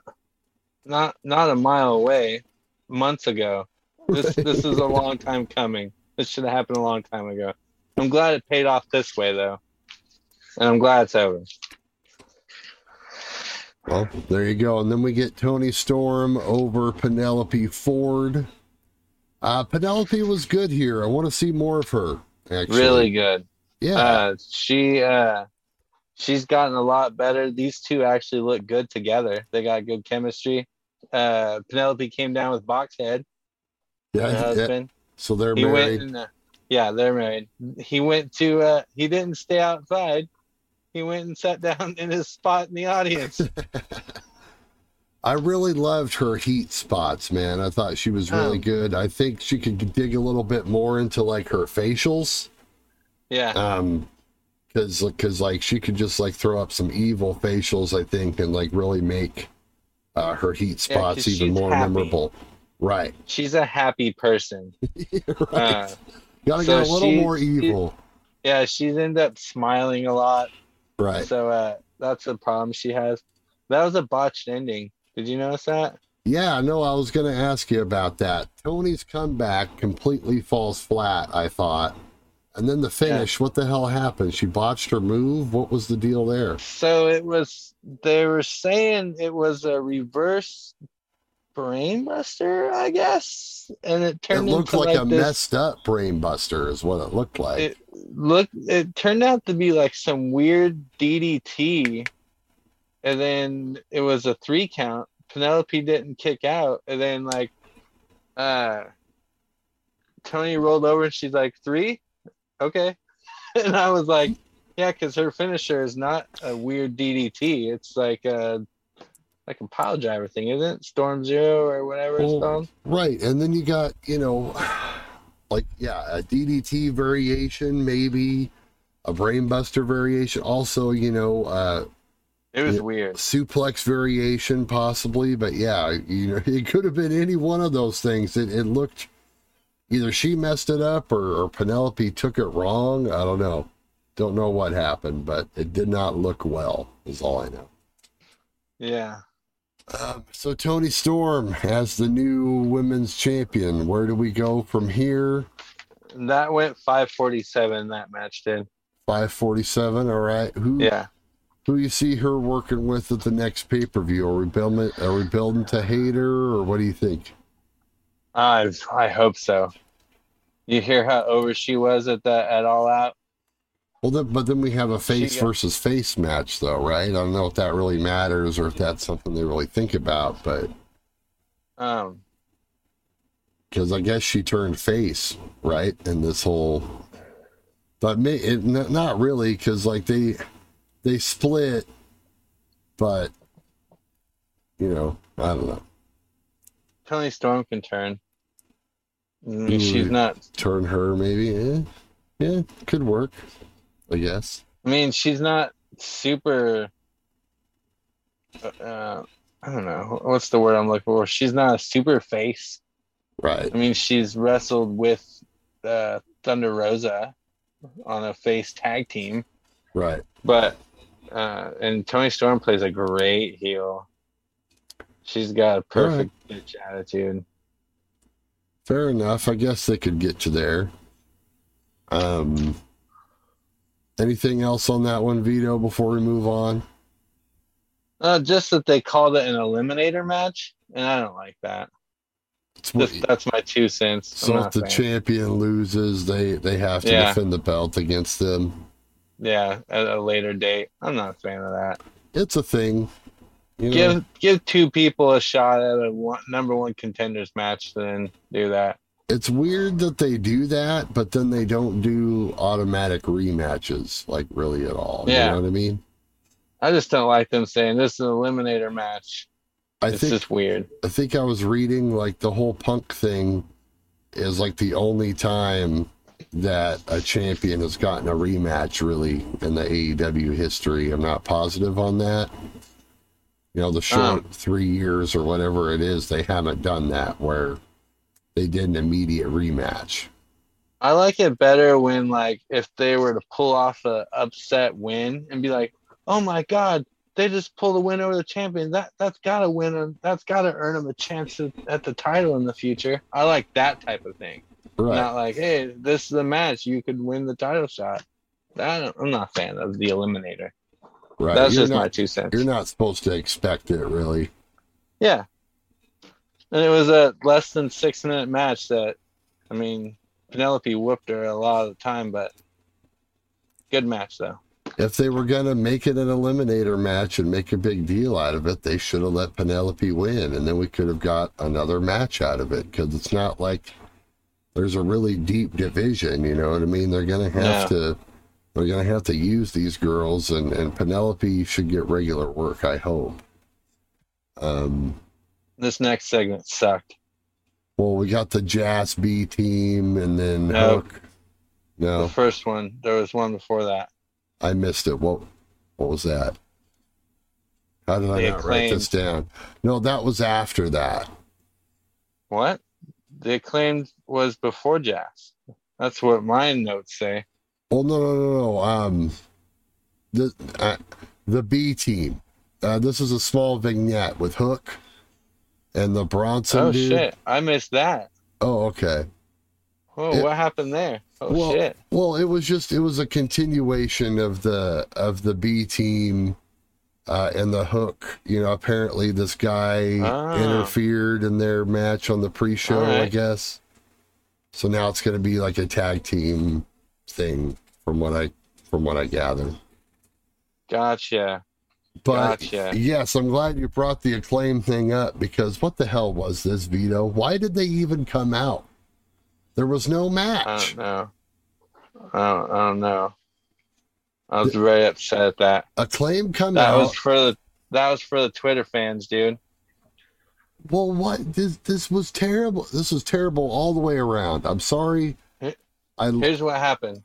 S2: not not a mile away, months ago. This this is a long time coming. This should have happened a long time ago. I'm glad it paid off this way though, and I'm glad it's over.
S1: Well, there you go. And then we get Toni Storm over Penelope Ford. Uh, Penelope was good here. I want to see more of her. Actually,
S2: Really good.
S1: Yeah,
S2: Uh, she uh, she's gotten a lot better. These two actually look good together. They got good chemistry. Uh, Penelope came down with Boxhead,
S1: yeah,
S2: her
S1: yeah.
S2: husband.
S1: So they're
S2: He
S1: married.
S2: and, uh, yeah, they're married. He went to uh he didn't stay outside. He went and sat [laughs] down in his spot in the audience. [laughs]
S1: I really loved her heat spots, man. I thought she was really
S2: Oh.
S1: good. I think she could dig a little bit more into like her facials.
S2: Yeah.
S1: Um, cause, cause like she could just like throw up some evil facials, I think, and like really make uh, her heat
S2: Yeah,
S1: spots even more
S2: happy.
S1: memorable. Right.
S2: She's a happy person. [laughs]
S1: right.
S2: Uh,
S1: Gotta
S2: so
S1: get a little
S2: she-
S1: more evil.
S2: yeah, she's ended up smiling a lot.
S1: right.
S2: So uh, that's the problem she has. That was a botched ending. Did you notice that?
S1: Yeah, no, I was going to ask you about that. Toni's comeback completely falls flat, I thought. And then the finish, what the hell happened? She botched her move? What was the deal there?
S2: So it was. They were saying it was a reverse brainbuster, I guess, and it turned It
S1: looked
S2: into
S1: like,
S2: like,
S1: a
S2: this.
S1: messed up brain buster, is what it looked like.
S2: It looked. It turned out to be like some weird DDT, and then it was a three count. Penelope didn't kick out, and then like, uh, Toni rolled over and she's like three, okay, [laughs] and I was like, yeah, because her finisher is not a weird DDT. It's like a like a pile driver thing, isn't it? Storm Zero or whatever it's called.
S1: right. And then you got, you know, [sighs] like, yeah, a DDT variation, maybe a brainbuster variation. Also, you know, uh,
S2: It was
S1: yeah.
S2: weird.
S1: suplex variation possibly but yeah you know [laughs] it could have been any one of those things it, it looked either she messed it up or, or penelope took it wrong i don't know don't know what happened but it did not look well is all i know
S2: Yeah.
S1: Um, so toni storm as the new women's champion where do we go from here
S2: That went 547 that match did.
S1: 547 all right who
S2: Yeah.
S1: who you see her working with at the next pay-per-view are we building are we building to hate her or what do you think
S2: I I hope so. You hear how over she was at the at all out?
S1: Well, then, but then we have a face
S2: got-
S1: versus face match, though, right? I don't know if that really matters or if that's something they really think about, but
S2: Um
S1: because I guess she turned face, right? In this whole, but me, it, not really, because like they they split, but you know, I don't know.
S2: Toni Storm can turn. Mm, She's not
S1: Turn her, maybe, eh? yeah, could work, I guess.
S2: I mean she's not super uh I don't know what's the word I'm looking for. She's not a super face.
S1: Right,
S2: I mean she's wrestled with uh Thunder Rosa on a face tag team.
S1: right.
S2: But uh and Toni Storm plays a great heel. She's got a perfect bitch attitude.
S1: Fair enough. I guess they could get you there. Um, anything else on that one, Vito, before we move on?
S2: Uh just that they called it an eliminator match, and I don't like that.
S1: What-
S2: Just that's my two cents.
S1: So if the champion loses, they they have to
S2: Yeah.
S1: defend the belt against them.
S2: yeah, at a later date. I'm not a fan of that.
S1: It's a thing. You know,
S2: Give give two people a shot at a one, number one contenders match, then do that.
S1: It's weird that they do that, but then they don't do automatic rematches, like really at all.
S2: Yeah.
S1: You know what I mean?
S2: I just don't like them saying this is an eliminator match.
S1: I
S2: it's
S1: think
S2: just weird.
S1: I think I was reading like the whole punk thing is like the only time that a champion has gotten a rematch really in the AEW history. I'm not positive on that. You know, the short
S2: Um.
S1: three years or whatever it is, they haven't done that where they did an immediate rematch.
S2: I like it better when like if they were to pull off a upset win and be like, oh my god, they just pulled a win over the champion. That that's gotta win them. That's gotta earn them a chance at, at the title in the future. I like that type of thing.
S1: Right.
S2: Not like, hey, this is a match. You could win the title shot. That, I'm not a fan of the eliminator.
S1: right.
S2: That's
S1: you're
S2: just my two cents.
S1: you're not supposed to expect it really.
S2: Yeah. And it was a less than six minute match that, I mean, Penelope whooped her a lot of the time, but good match though.
S1: If they were gonna make it an eliminator match and make a big deal out of it, they should have let Penelope win, and then we could have got another match out of it. Because it's not like there's a really deep division. You know what I mean? They're gonna have to. They're gonna have to use these girls, and and Penelope should get regular work. I hope. Um,
S2: This next segment sucked.
S1: well, we got the Jazz B team, and then
S2: No.
S1: Hook. No.
S2: The first one, there was one before that.
S1: I missed it. What? What was that? How did I not write this down? No, that was after that.
S2: What? The acclaimed was before Jazz. That's what my notes say.
S1: Well, no, no, no, no. Um, the uh, the B team. Uh, this is a small vignette with Hook and the Bronson
S2: oh
S1: dude.
S2: shit! I missed that.
S1: Oh, okay.
S2: Whoa,
S1: It-
S2: what happened there? Oh
S1: well,
S2: shit!
S1: well, it was just it was a continuation of the of the B team uh, and the Hook. You know, apparently this guy
S2: Ah.
S1: interfered in their match on the pre-show. I guess. So now it's going to be like a tag team thing, from what I from what I gather.
S2: Gotcha.
S1: But
S2: Gotcha.
S1: yes, I'm glad you brought the acclaim thing up because what the hell was this, Vito? Why did they even come out? There was no match.
S2: I don't know. I don't, I don't know. I was very upset at that.
S1: Acclaim come
S2: That
S1: out.
S2: was for the that was for the Twitter fans, dude.
S1: Well, what this this was terrible. This was terrible all the way around. I'm sorry. I
S2: Here's what happened.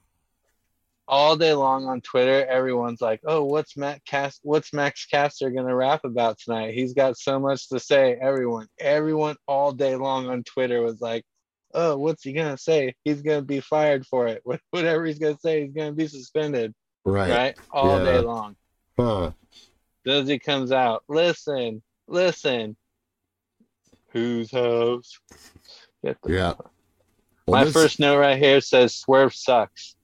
S2: All day long on Twitter, everyone's like, "Oh, what's Matt Cast? What's Max Caster gonna rap about tonight? He's got so much to say." Everyone, everyone, all day long on Twitter was like, "Oh, what's he gonna say? He's gonna be fired for it. Whatever he's gonna say, he's gonna be suspended."
S1: right.
S2: Right? All
S1: Yeah.
S2: day long.
S1: Huh.
S2: Dizzy comes out. Listen, listen. Whose house?
S1: Yeah. Well,
S2: My
S1: this-
S2: first note right here says Swerve sucks.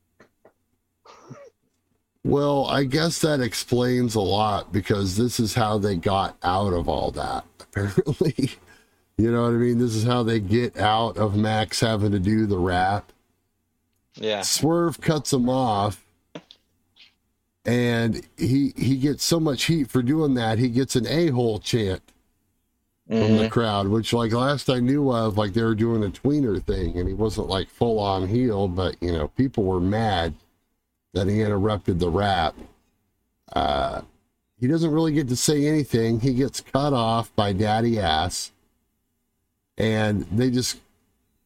S1: Well, I guess that explains a lot because this is how they got out of all that. [laughs] Apparently, you know what I mean. This is how they get out of Max having to do the rap.
S2: Yeah.
S1: Swerve cuts him off, and he he gets so much heat for doing that. He gets an a hole chant from
S2: Mhm.
S1: the crowd, which like last I knew of, like they were doing a tweener thing, and he wasn't like full on heel, but you know people were mad that he interrupted the rap. Uh, he doesn't really get to say anything. He gets cut off by Daddy Ass, and they just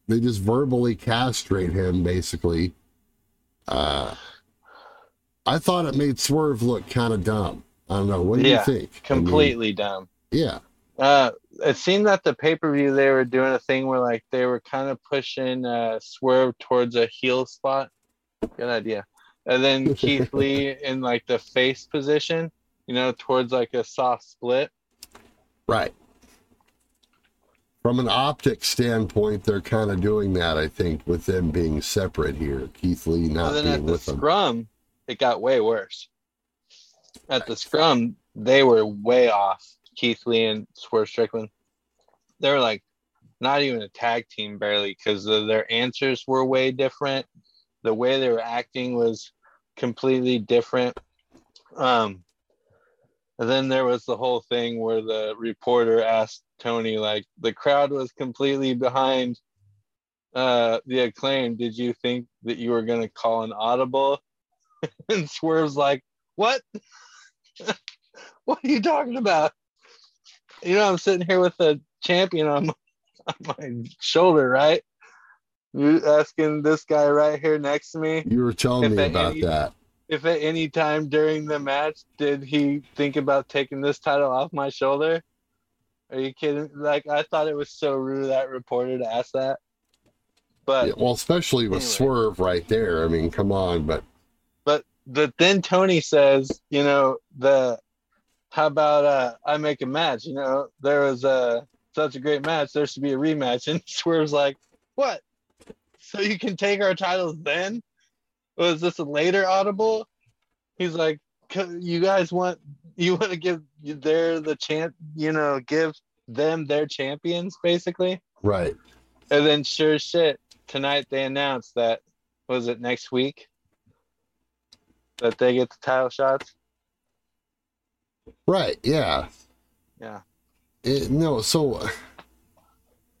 S1: they just verbally castrate him basically. Uh, I thought it made Swerve look kind of dumb. I don't know. What do
S2: Yeah,
S1: you think? I mean,
S2: Completely dumb.
S1: yeah.
S2: Uh, it seemed that the pay per view they were doing a thing where like they were kind of pushing uh, Swerve towards a heel spot. Good idea. And then [laughs] Keith Lee in like the face position, you know, towards like a soft split.
S1: Right. From an optic standpoint, they're kind of doing that, I think, with them being separate here. Keith Lee not
S2: then
S1: being
S2: at the
S1: with them.
S2: scrum, it got way worse. At the scrum, they were way off. Keith Lee and Swerve Strickland. They were like not even a tag team barely because their answers were way different. The way they were acting was completely different. Um, and then there was the whole thing where the reporter asked Tony, like, the crowd was completely behind uh, the acclaim. Did you think that you were going to call an audible? [laughs] and Swerve's like, what? [laughs] what are you talking about? You know, I'm sitting here with a champion on my, on my shoulder, right? You asking this guy right here next to me
S1: You were telling me about
S2: any-
S1: that.
S2: if at any time during the match did he think about taking this title off my shoulder? Are you kidding? Like I thought it was so rude that reporter to ask that. But
S1: Yeah, well, especially with
S2: anyway.
S1: Swerve right there. I mean, come on. But
S2: but but then Tony says, you know, the how about uh I make a match? You know, there was a such a great match, there should be a rematch. [laughs] And Swerve's like, What? So you can take our titles then? Was this a later audible? He's like, you guys want you want to give their the champ, you know, give them their champions basically.
S1: right.
S2: And then sure shit, tonight they announced that was it next week that they get the title shots.
S1: Right. Yeah.
S2: Yeah.
S1: It, no, so.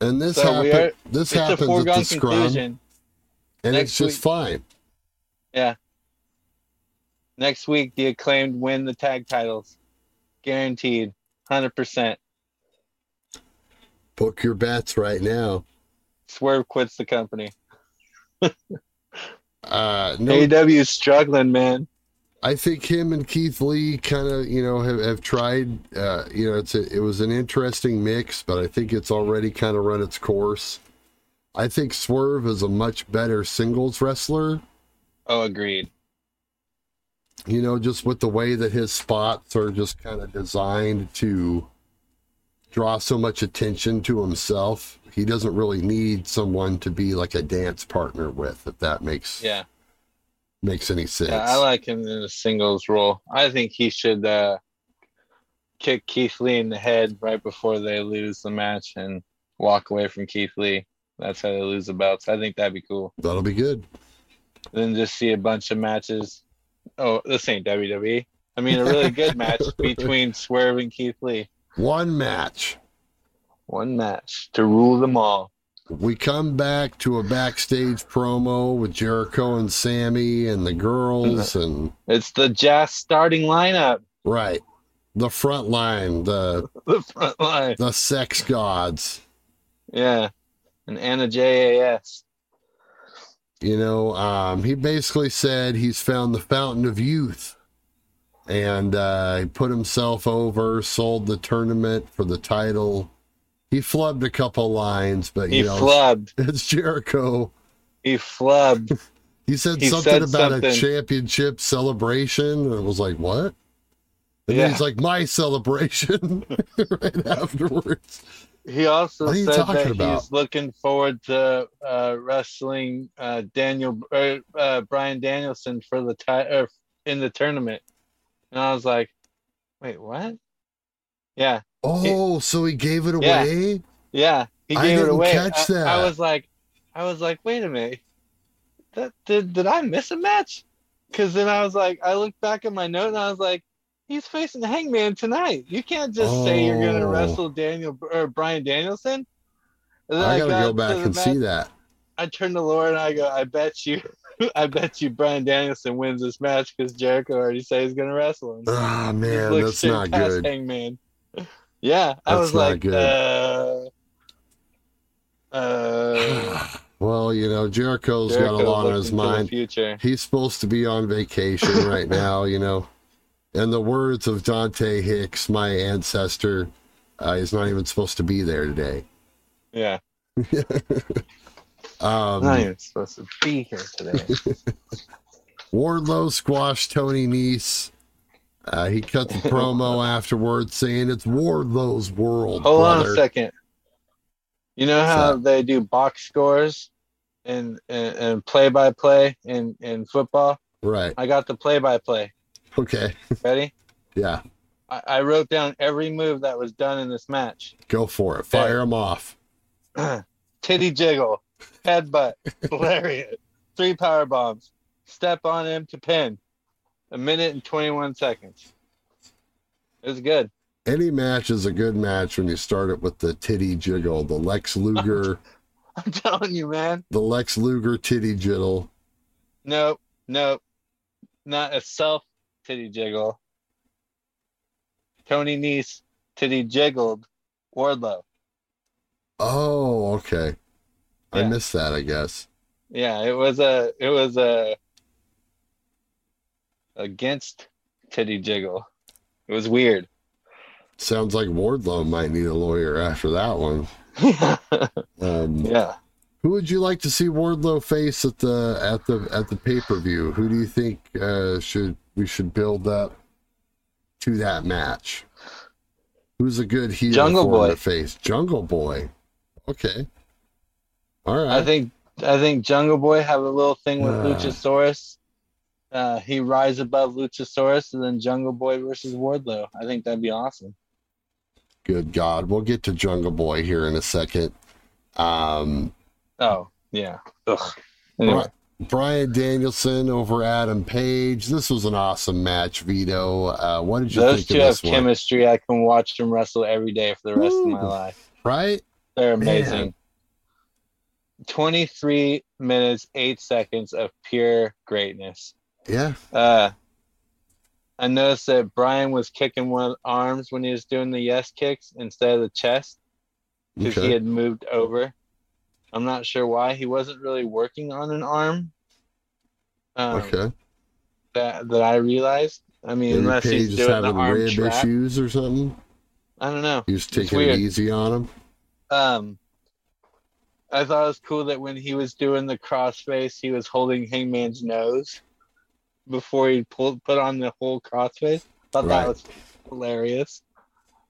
S1: And this
S2: So
S1: happened.
S2: are-
S1: this happens at the scrum,
S2: conclusion.
S1: And
S2: Next
S1: it's just
S2: week-
S1: fine. Yeah.
S2: Next week the acclaimed win the tag titles. Guaranteed. Hundred percent.
S1: Book your bets right now.
S2: Swerve quits the company. [laughs]
S1: Uh, no,
S2: struggling, man.
S1: I think him and Keith Lee kind of, you know, have, have tried. Uh, you know, it's a, it was an interesting mix, but I think it's already kind of run its course. I think Swerve is a much better singles wrestler.
S2: Oh, agreed.
S1: You know, just with the way that his spots are just kind of designed to draw so much attention to himself. He doesn't really need someone to be like a dance partner with, if that makes
S2: Yeah.
S1: makes any sense.
S2: Yeah, I like him in a singles role. I think he should uh, kick Keith Lee in the head right before they lose the match and walk away from Keith Lee. That's how they lose the belts. I think that'd be cool.
S1: That'll be good.
S2: Then just see a bunch of matches. Oh, this ain't WWE. I mean, a really good match [laughs] between Swerve and Keith Lee.
S1: One match.
S2: One match to rule them all.
S1: We come back to a backstage promo with Jericho and Sammy and the girls mm. and
S2: It's the Jazz starting lineup.
S1: right. The front line, the [laughs]
S2: The front line.
S1: the sex gods.
S2: Yeah. And Anna JAS.
S1: You know, um, he basically said he's found the fountain of youth. And uh, he put himself over, sold the tournament for the title. He flubbed a couple lines, but
S2: He
S1: you know,
S2: flubbed. [laughs]
S1: it's Jericho.
S2: He flubbed. [laughs]
S1: He said
S2: He
S1: something
S2: said
S1: about a championship celebration, and it was like, what? And
S2: Yeah.
S1: then he's like, my celebration [laughs] right afterwards.
S2: He also said that
S1: about?
S2: he's looking forward to uh, wrestling uh, Daniel uh, uh, Bryan Danielson for the ti- uh, in the tournament, and I was like, "Wait, what?" Yeah,
S1: Oh, so he gave it away?
S2: yeah, he gave it
S1: didn't
S2: away.
S1: catch
S2: I,
S1: that.
S2: I was like, I was like, "Wait a minute, that did did I miss a match?" Because then I was like, I looked back at my note and I was like. He's facing the Hangman tonight. You can't just say you're going to
S1: Oh.
S2: wrestle Daniel or Bryan Danielson.
S1: I gotta
S2: got
S1: go back and
S2: match-
S1: see that.
S2: I turn to Laura and I go, I bet you, [laughs] I bet you Bryan Danielson wins this match because Jericho already said he's gonna wrestle him.
S1: Ah,
S2: Just
S1: man, that's not good.
S2: Hangman. Yeah, I
S1: That's
S2: was
S1: not
S2: like,
S1: good.
S2: uh, uh, [sighs]
S1: Well, you know, Jericho's got a lot on his mind.
S2: Future.
S1: He's supposed to be on vacation right [laughs] now, you know. In the words of Dante Hicks, my ancestor, uh, he's not even supposed to be there today.
S2: Yeah, [laughs]
S1: Um,
S2: not even supposed to be here today. [laughs]
S1: Wardlow squashed Tony Nese. Uh, he cut the promo [laughs] afterwards saying it's Wardlow's world,
S2: Hold on a second. You know how
S1: What's
S2: they do box scores and and, and play by play in in football?
S1: Right.
S2: I got the play by play.
S1: Okay.
S2: Ready?
S1: Yeah.
S2: I, I wrote down every move that was done in this match.
S1: Go for it. Fire him off. [clears throat]
S2: Titty jiggle, headbutt, lariat, [laughs] three power bombs, step on him to pin. A minute and 21 seconds. It was good.
S1: Any match is a good match when you start it with the titty jiggle, the Lex [laughs] Luger,
S2: I'm telling you, man.
S1: the Lex Luger titty jiggle.
S2: Nope, nope. Not a self titty jiggle. Tony Nese titty jiggled Wardlow.
S1: Oh, okay. I missed that, I guess.
S2: Yeah, it was a it was a against titty jiggle. It was weird.
S1: Sounds like Wardlow might need a lawyer after that one. [laughs] Um,
S2: yeah.
S1: Who would you like to see Wardlow face at the at the at the pay per view? Who do you think uh, should we should build up to that match? Who's a good heel
S2: Jungle Boy.
S1: to face? Jungle Boy. Okay. All right.
S2: I think I think Jungle Boy have a little thing with
S1: Ah.
S2: Luchasaurus. Uh, he rise above Luchasaurus, and then Jungle Boy versus Wardlow. I think that'd be awesome.
S1: Good God. We'll get to Jungle Boy here in a second. Um,
S2: Oh yeah. Ugh. Anyway,
S1: Bryan Danielson over Adam Page. This was an awesome match, Vito. Uh, what did you
S2: those
S1: think
S2: two
S1: of
S2: have
S1: this one?
S2: chemistry. I can watch them wrestle every day for the rest of my life.
S1: Right?
S2: They're
S1: Man.
S2: amazing. 23 minutes, 8 seconds of pure greatness.
S1: Yeah.
S2: Uh, I noticed that Bryan was kicking one of the arms when he was doing the yes kicks instead of the chest. because
S1: Okay.
S2: he had moved over. I'm not sure why. He wasn't really working on an arm. Um,
S1: okay.
S2: That that I realized. I mean,
S1: Maybe
S2: unless he's doing the
S1: having
S2: arm
S1: rib
S2: trap.
S1: issues or something.
S2: I don't know.
S1: He was taking it easy on him.
S2: Um, I thought it was cool that when he was doing the crossface, he was holding Hangman's nose before he pulled put on the whole crossface. Thought
S1: Right.
S2: that was hilarious.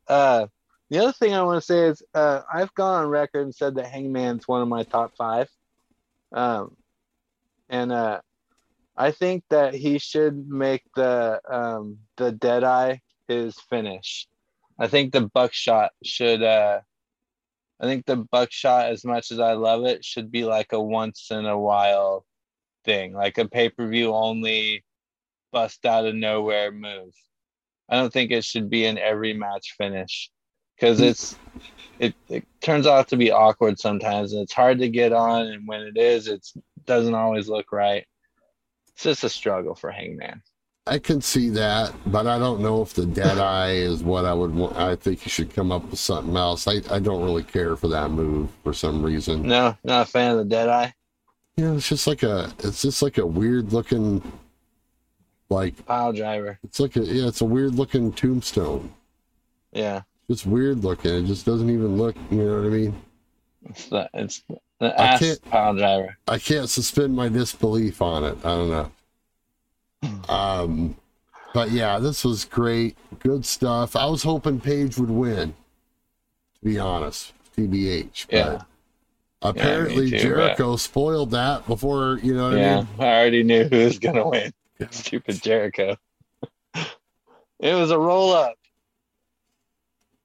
S2: Uh, the other thing I want to say is uh, I've gone on record and said that Hangman's one of my top five. Um, and uh, I think that he should make the um, the Deadeye his finish. I think the buckshot should. Uh, I think the buckshot, as much as I love it, should be like a once in a while thing, like a pay per view only bust out of nowhere move. I don't think it should be an every match finish because mm. it's it, it turns out to be awkward sometimes and it's hard to get on and when it is it doesn't always look right it's just a struggle for hangman
S1: I can see that, but I don't know if the dead eye is what I would want. I think you should come up with something else. I, I don't really care for that move for some reason.
S2: no not a fan of the dead eye
S1: You know, it's just like a it's just like a weird looking like
S2: pile driver
S1: it's like a yeah, it's a weird looking tombstone.
S2: yeah
S1: Just weird looking. It just doesn't even look you know what I mean?
S2: it's the it's the
S1: I
S2: ass pile driver
S1: I can't suspend my disbelief on it. I don't know. Um, but yeah, this was great. Good stuff. I was hoping Page would win, to be honest. TBH.
S2: Yeah.
S1: apparently
S2: too,
S1: Jericho spoiled that before, you know what I
S2: yeah
S1: mean?
S2: i already knew who was gonna win [laughs] stupid jericho [laughs] it was a roll up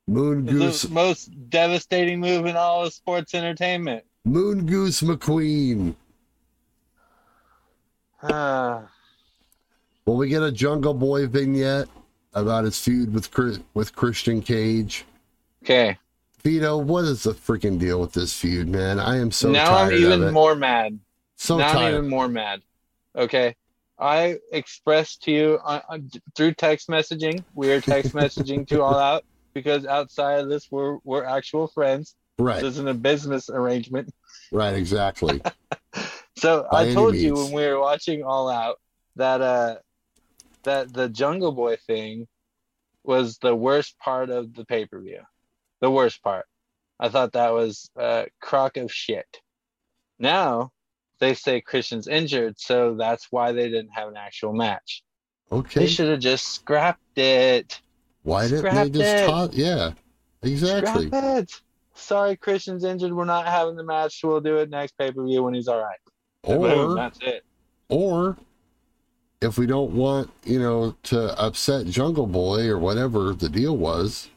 S1: Moon Goose
S2: the most devastating move in all of sports entertainment
S1: Moon Goose McQueen.
S2: Ah. [sighs]
S1: Will we get a Jungle Boy vignette about his feud with Chris, with Christian Cage?
S2: okay
S1: Vito, what is the freaking deal with this feud, man? I am so
S2: now I'm even more mad.
S1: so
S2: now I'm even more mad. Okay, I expressed to you on, on- through text messaging. We are text messaging to all out because outside of this, we're we're actual friends.
S1: Right,
S2: This isn't a business arrangement.
S1: right, exactly. [laughs]
S2: So
S1: By
S2: I told you when we were watching All Out that uh that the Jungle Boy thing was the worst part of the pay per view. The worst part. I thought that was a crock of shit. Now they say Christian's injured, so that's why they didn't have an actual match.
S1: Okay.
S2: They should have just scrapped it.
S1: Why didn't they just
S2: it.
S1: talk? Yeah, exactly.
S2: Scrap it. Sorry, Christian's injured. We're not having the match. We'll do it next pay per view when he's all right. Boom,
S1: Or,
S2: that's it.
S1: or if we don't want, you know, to upset Jungle Boy or whatever the deal was,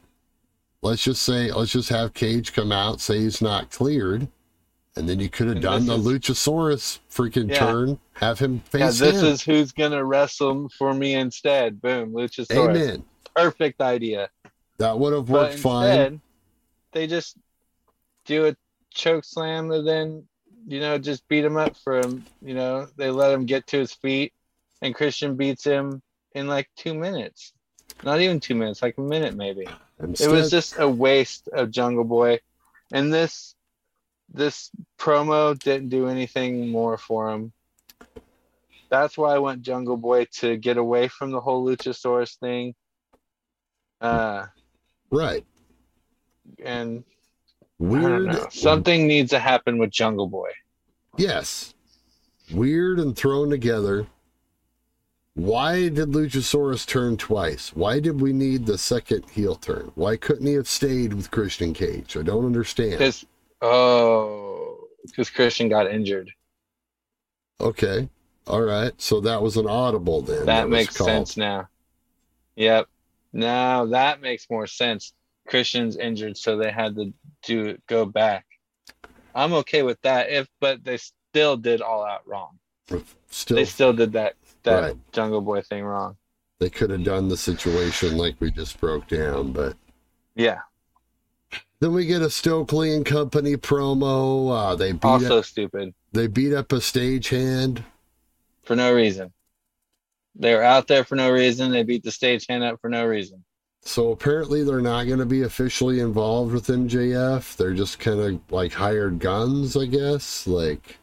S1: let's just say, let's just have Cage come out, say he's not cleared, and then you could have done the
S2: this
S1: Luchasaurus freaking
S2: Yeah.
S1: turn, have him face.
S2: Yeah, this
S1: him.
S2: is who's gonna wrestle for me instead. Boom, Luchasaurus.
S1: Amen.
S2: Perfect idea.
S1: That would have worked fine.
S2: they just do a choke slam and then you know just beat him up for him. You know they let him get to his feet, and Christian beats him in like two minutes. Not even two minutes, like a minute maybe.
S1: Instead,
S2: it was just a waste of Jungle Boy, and this this promo didn't do anything more for him. That's why I want Jungle Boy to get away from the whole Luchasaurus thing. Uh,
S1: right.
S2: and
S1: Weird.
S2: Something needs to happen with Jungle Boy.
S1: Yes. Weird and thrown together. Why did Luchasaurus turn twice? Why did we need the second heel turn? Why couldn't he have stayed with Christian Cage? I don't understand.
S2: Because oh, because Christian got injured.
S1: Okay. All right. So that was an audible then.
S2: That
S1: was
S2: makes sense now. Yep. Now that makes more sense. Christian's injured, so they had to do go back. I'm okay with that. If but they still did all out wrong.
S1: Still,
S2: They still did that that
S1: Right.
S2: Jungle Boy thing wrong.
S1: they could have done the situation like we just broke down, but
S2: Yeah.
S1: then we get a Stokely and Company promo. Uh, they beat
S2: Also
S1: up,
S2: stupid
S1: they beat up a stagehand.
S2: for no reason. They were out there for no reason. They beat the stagehand up for no reason.
S1: So apparently they're not going to be officially involved with MJF. They're just kind of like hired guns, I guess. Like,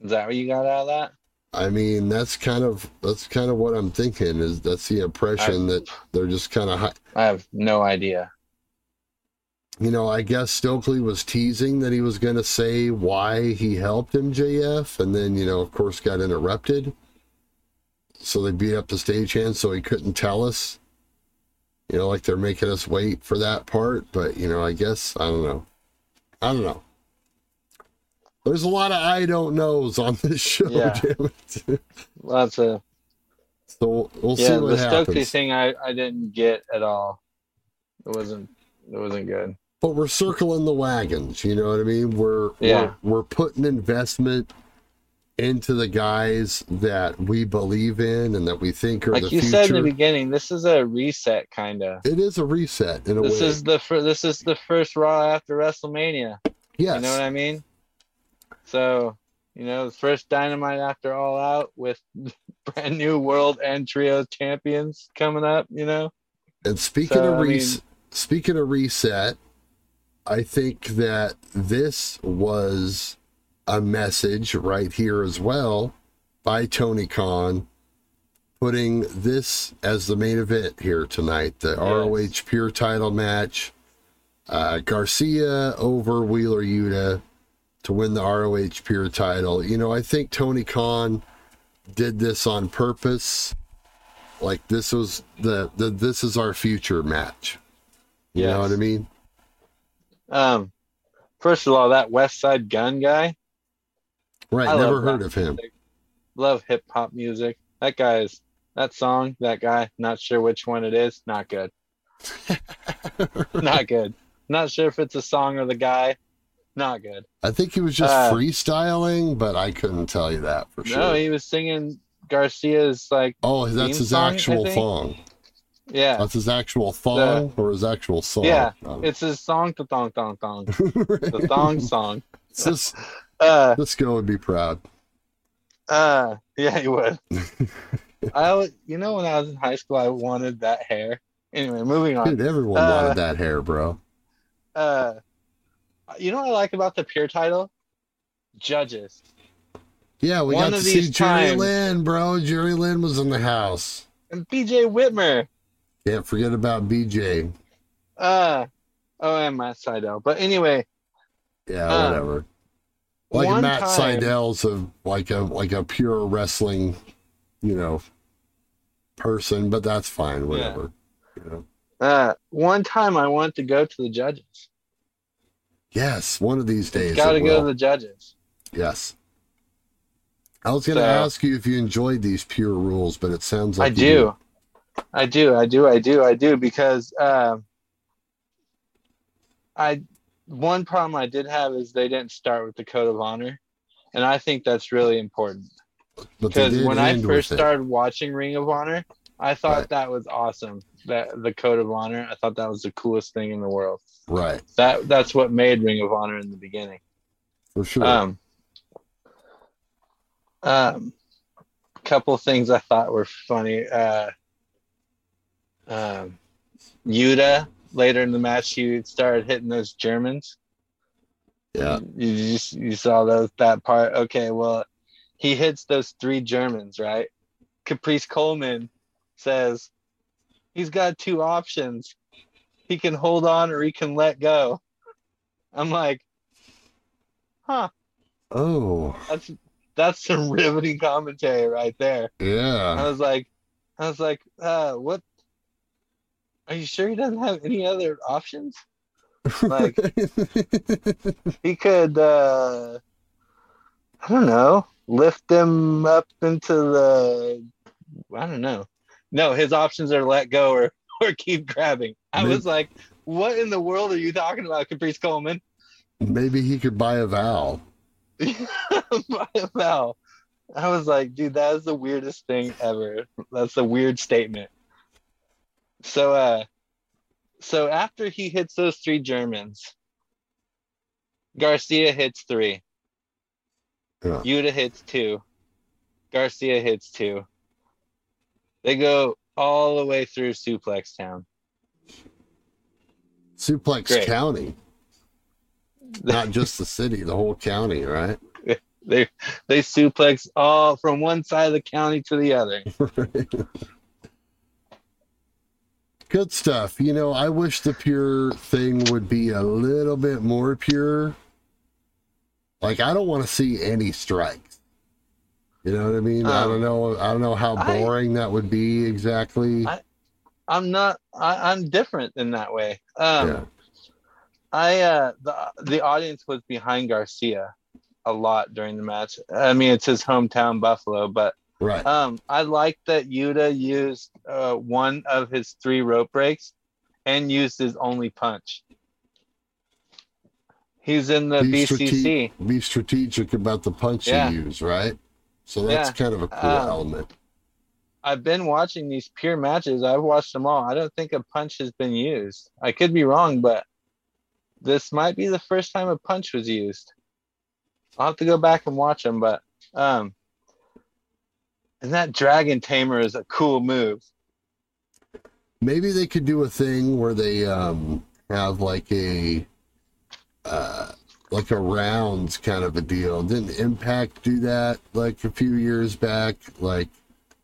S2: Is that what you got out of that?
S1: I mean, that's kind of that's kind of what I'm thinking. Is that's the impression that they're just kind of, hi-
S2: I have no idea.
S1: you know. I guess Stokely was teasing that he was going to say why he helped MJF, and then you know, of course, got interrupted. So they beat up the stagehand, so he couldn't tell us. You know, like they're making us wait for that part. But you know, I guess I don't know. I don't know. There's a lot of I don't knows on this show,
S2: Yeah. [laughs]
S1: damn it.
S2: Lots of
S1: so we'll, we'll see
S2: yeah.
S1: what
S2: The Stokely thing I I didn't get at all. It wasn't it wasn't good.
S1: But we're circling the wagons, you know what I mean? We're
S2: Yeah.
S1: we're, we're putting investment into the guys that we believe in and that we think are
S2: Like
S1: the
S2: you
S1: future.
S2: said in the beginning, this is a reset kind of.
S1: it is a reset in a
S2: This
S1: way.
S2: is the fir- this is the first Raw after WrestleMania.
S1: yes.
S2: You know what I mean? So, you know, the first Dynamite after All Out with [laughs] brand new World and trio champions coming up. You know,
S1: And speaking
S2: So,
S1: of
S2: I
S1: res-
S2: mean-
S1: speaking of reset, I think that this was a message right here as well by Tony Khan putting this as the main event here tonight, the ROH Pure title match. Uh, Garcia over Wheeler Yuta to win the ROH Pure title. You know, I think Tony Khan did this on purpose. Like this was the, the this is our future match. You know what I mean?
S2: um, first of all, that Westside Gunn guy,
S1: Right.
S2: I
S1: never heard of him.
S2: music. Love hip hop music. That guy's that song, that guy. Not sure which one it is. Not good. not good. Not sure if it's a song or the guy. Not good.
S1: I think he was just
S2: Uh,
S1: freestyling, but I couldn't tell you that for sure.
S2: No, he was singing Garcia's like,
S1: oh, that's his
S2: song,
S1: actual song.
S2: yeah,
S1: That's his actual thong or his actual song.
S2: Yeah,
S1: Oh.
S2: it's his song, the thong, thong, thong, [laughs] the thong song.
S1: This,
S2: Uh,
S1: this guy would be proud.
S2: uh, yeah, he would. [laughs] I, you know, when I was in high school, I wanted that hair. Anyway, moving on.
S1: Dude, everyone
S2: Uh,
S1: wanted that hair, bro.
S2: Uh, you know what I like about the Pure title? Judges.
S1: Yeah, we
S2: one
S1: got to see Jerry
S2: times-
S1: Lynn, bro. Jerry Lynn was in the house.
S2: And BJ Whitmer.
S1: Can't forget about BJ.
S2: Uh, oh, and Matt Sydal. But anyway,
S1: Yeah,
S2: Uh,
S1: whatever. Like
S2: one
S1: Matt
S2: time-
S1: Sydal's a like a like a pure wrestling, you know, person, but that's fine, whatever. You know.
S2: uh, one time I wanted to go to the judges.
S1: Yes, one of these days.
S2: Got to
S1: it
S2: go to the judges.
S1: Yes. I was going to
S2: So-
S1: ask you if you enjoyed these pure rules, but it sounds like
S2: I
S1: you
S2: do. I do. I do. I do. I do because um, I one problem I did have is they didn't start with the code of honor, and I think that's really important because when I first started watching Ring of Honor, I thought
S1: Right.
S2: that was awesome. That the code of honor, I thought that was the coolest thing in the world.
S1: right
S2: That that's what made Ring of Honor in the beginning.
S1: for sure.
S2: Um, um, couple things I thought were funny. Uh, um, Yuta later in the match, you started hitting those Germans.
S1: yeah,
S2: You you, you saw those that part. Okay, well, he hits those three Germans, right? Caprice Coleman says he's got two options. He can hold on or he can let go. I'm like, huh,
S1: oh
S2: that's that's some [laughs] riveting commentary right there.
S1: Yeah, I
S2: was like, I was like, uh, what? Are you sure he doesn't have any other options? Like, [laughs] he could, uh, I don't know, lift them up into the, I don't know. No, his options are let go or, or keep grabbing. I
S1: Maybe-
S2: was like, what in the world are you talking about, Caprice Coleman?
S1: maybe he could buy a vowel. [laughs]
S2: buy a vowel. I was like, dude, that is the weirdest thing ever. That's a weird statement. So, uh, so after he hits those three Germans, Garcia hits three.
S1: Yeah.
S2: Yuta hits two. Garcia hits two. They go all the way through Suplex Town.
S1: Suplex
S2: Great.
S1: County, [laughs] not just the city, the whole county, right? [laughs]
S2: They they suplex all from one side of the county to the other. [laughs]
S1: Good stuff. You know, I wish the pure thing would be a little bit more pure. Like I don't want to see any strikes. You know what I mean? I
S2: Um,
S1: don't know. I don't know how
S2: I-
S1: boring that would be exactly.
S2: I- I'm not. I, I'm different in that way. Um,
S1: yeah.
S2: I uh, the the audience was behind Garcia a lot during the match. I mean, it's his hometown Buffalo, but
S1: Right.
S2: um, I like that Yuta used uh, one of his three rope breaks and used his only punch. He's in the
S1: Be
S2: BCC.
S1: strate- be strategic about the punch
S2: Yeah.
S1: you use, right? So that's
S2: Yeah.
S1: kind of a cool
S2: Um,
S1: element.
S2: I've been watching these pure matches. I've watched them all. I don't think a punch has been used. I could be wrong, but this might be the first time a punch was used. I'll have to go back and watch them, but um and that dragon tamer is a cool move.
S1: Maybe they could do a thing where they um have like a uh like a rounds kind of a deal. Didn't Impact do that like a few years back? Like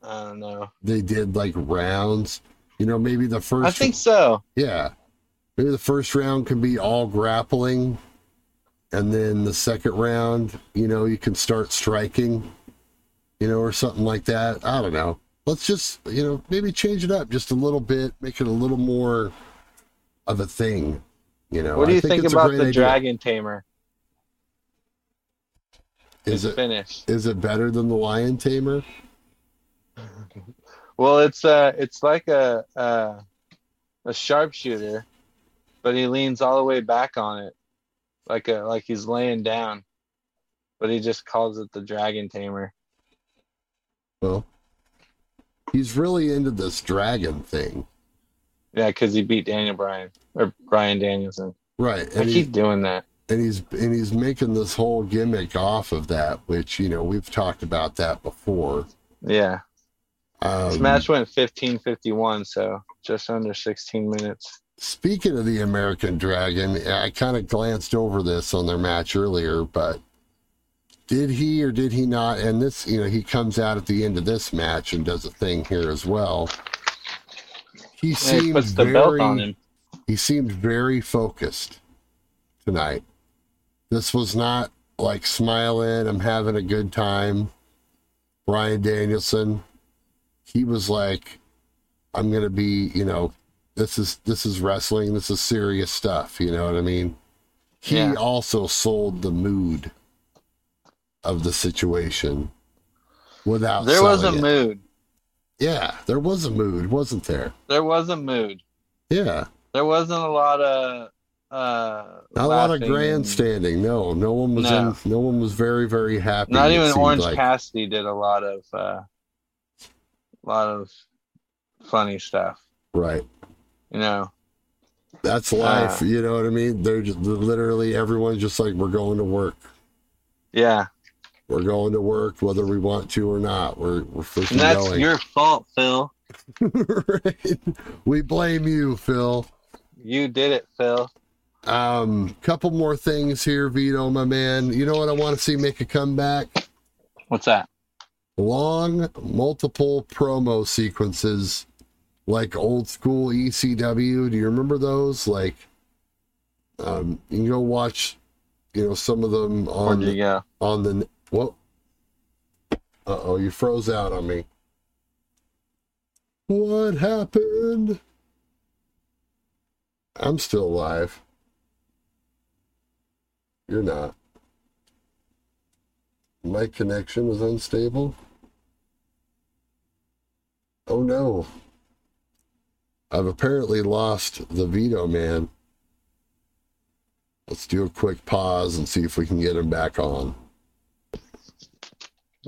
S2: I don't know.
S1: they did like rounds. You know, maybe the first
S2: I think so.
S1: Yeah. Maybe the first round can be all grappling. And then the second round, you know, you can start striking, you know, or something like that. I don't know. Let's just, you know, maybe change it up just a little bit, make it a little more of a thing. You know,
S2: What do you think,
S1: it's
S2: about the
S1: idea.
S2: dragon tamer?
S1: Is
S2: His
S1: it
S2: finished?
S1: is it better than the lion tamer? [laughs]
S2: Well, it's uh it's like a uh, a sharpshooter, but he leans all the way back on it, like a like he's laying down, but he just calls it the dragon tamer.
S1: Well, he's really into this dragon thing.
S2: Yeah, because he beat Daniel Bryan or Bryan Danielson.
S1: Right. And he,
S2: keep doing that.
S1: and he's and he's making this whole gimmick off of that, which you know we've talked about that before.
S2: Yeah,
S1: Um,
S2: this match went fifteen fifty one, so just under sixteen minutes.
S1: Speaking of the American Dragon, I kind of glanced over this on their match earlier, but did he or did he not? And this, you know, he comes out at the end of this match and does a thing here as well. He seemed very,
S2: belt on him.
S1: he seemed very focused tonight. This was not like smiling, I'm having a good time. Bryan Danielson, he was like, I'm gonna be, you know, this is this is wrestling, this is serious stuff, you know what I mean? He
S2: Yeah.
S1: also sold the mood of the situation without
S2: There was a
S1: it.
S2: mood.
S1: Yeah, there was a mood, wasn't there?
S2: There was a mood.
S1: Yeah.
S2: There wasn't a lot of uh
S1: Not a lot of grandstanding. No, no one was
S2: No.
S1: in. No one was very, very happy.
S2: Not even Orange
S1: like.
S2: Cassidy did a lot of uh a lot of funny stuff.
S1: Right.
S2: You know.
S1: That's life.
S2: Ah.
S1: you know what I mean? They're just literally everyone's just like we're going to work.
S2: Yeah.
S1: We're going to work whether we want to or not. We're we're freaking
S2: And that's
S1: going.
S2: your fault, Phil.
S1: right. [laughs] We blame you, Phil.
S2: You did it, Phil.
S1: Um, couple more things here, Vito, my man. You know what I want to see make a comeback?
S2: What's that?
S1: long multiple promo sequences like old school ECW. Do you remember those? Like um you can go watch you know some of them on
S2: go?
S1: on the what uh-oh you froze out on me. What happened? I'm still alive. You're not. My connection is unstable. Oh no. I've apparently lost the Vito man. Let's do a quick pause and see if we can get him back on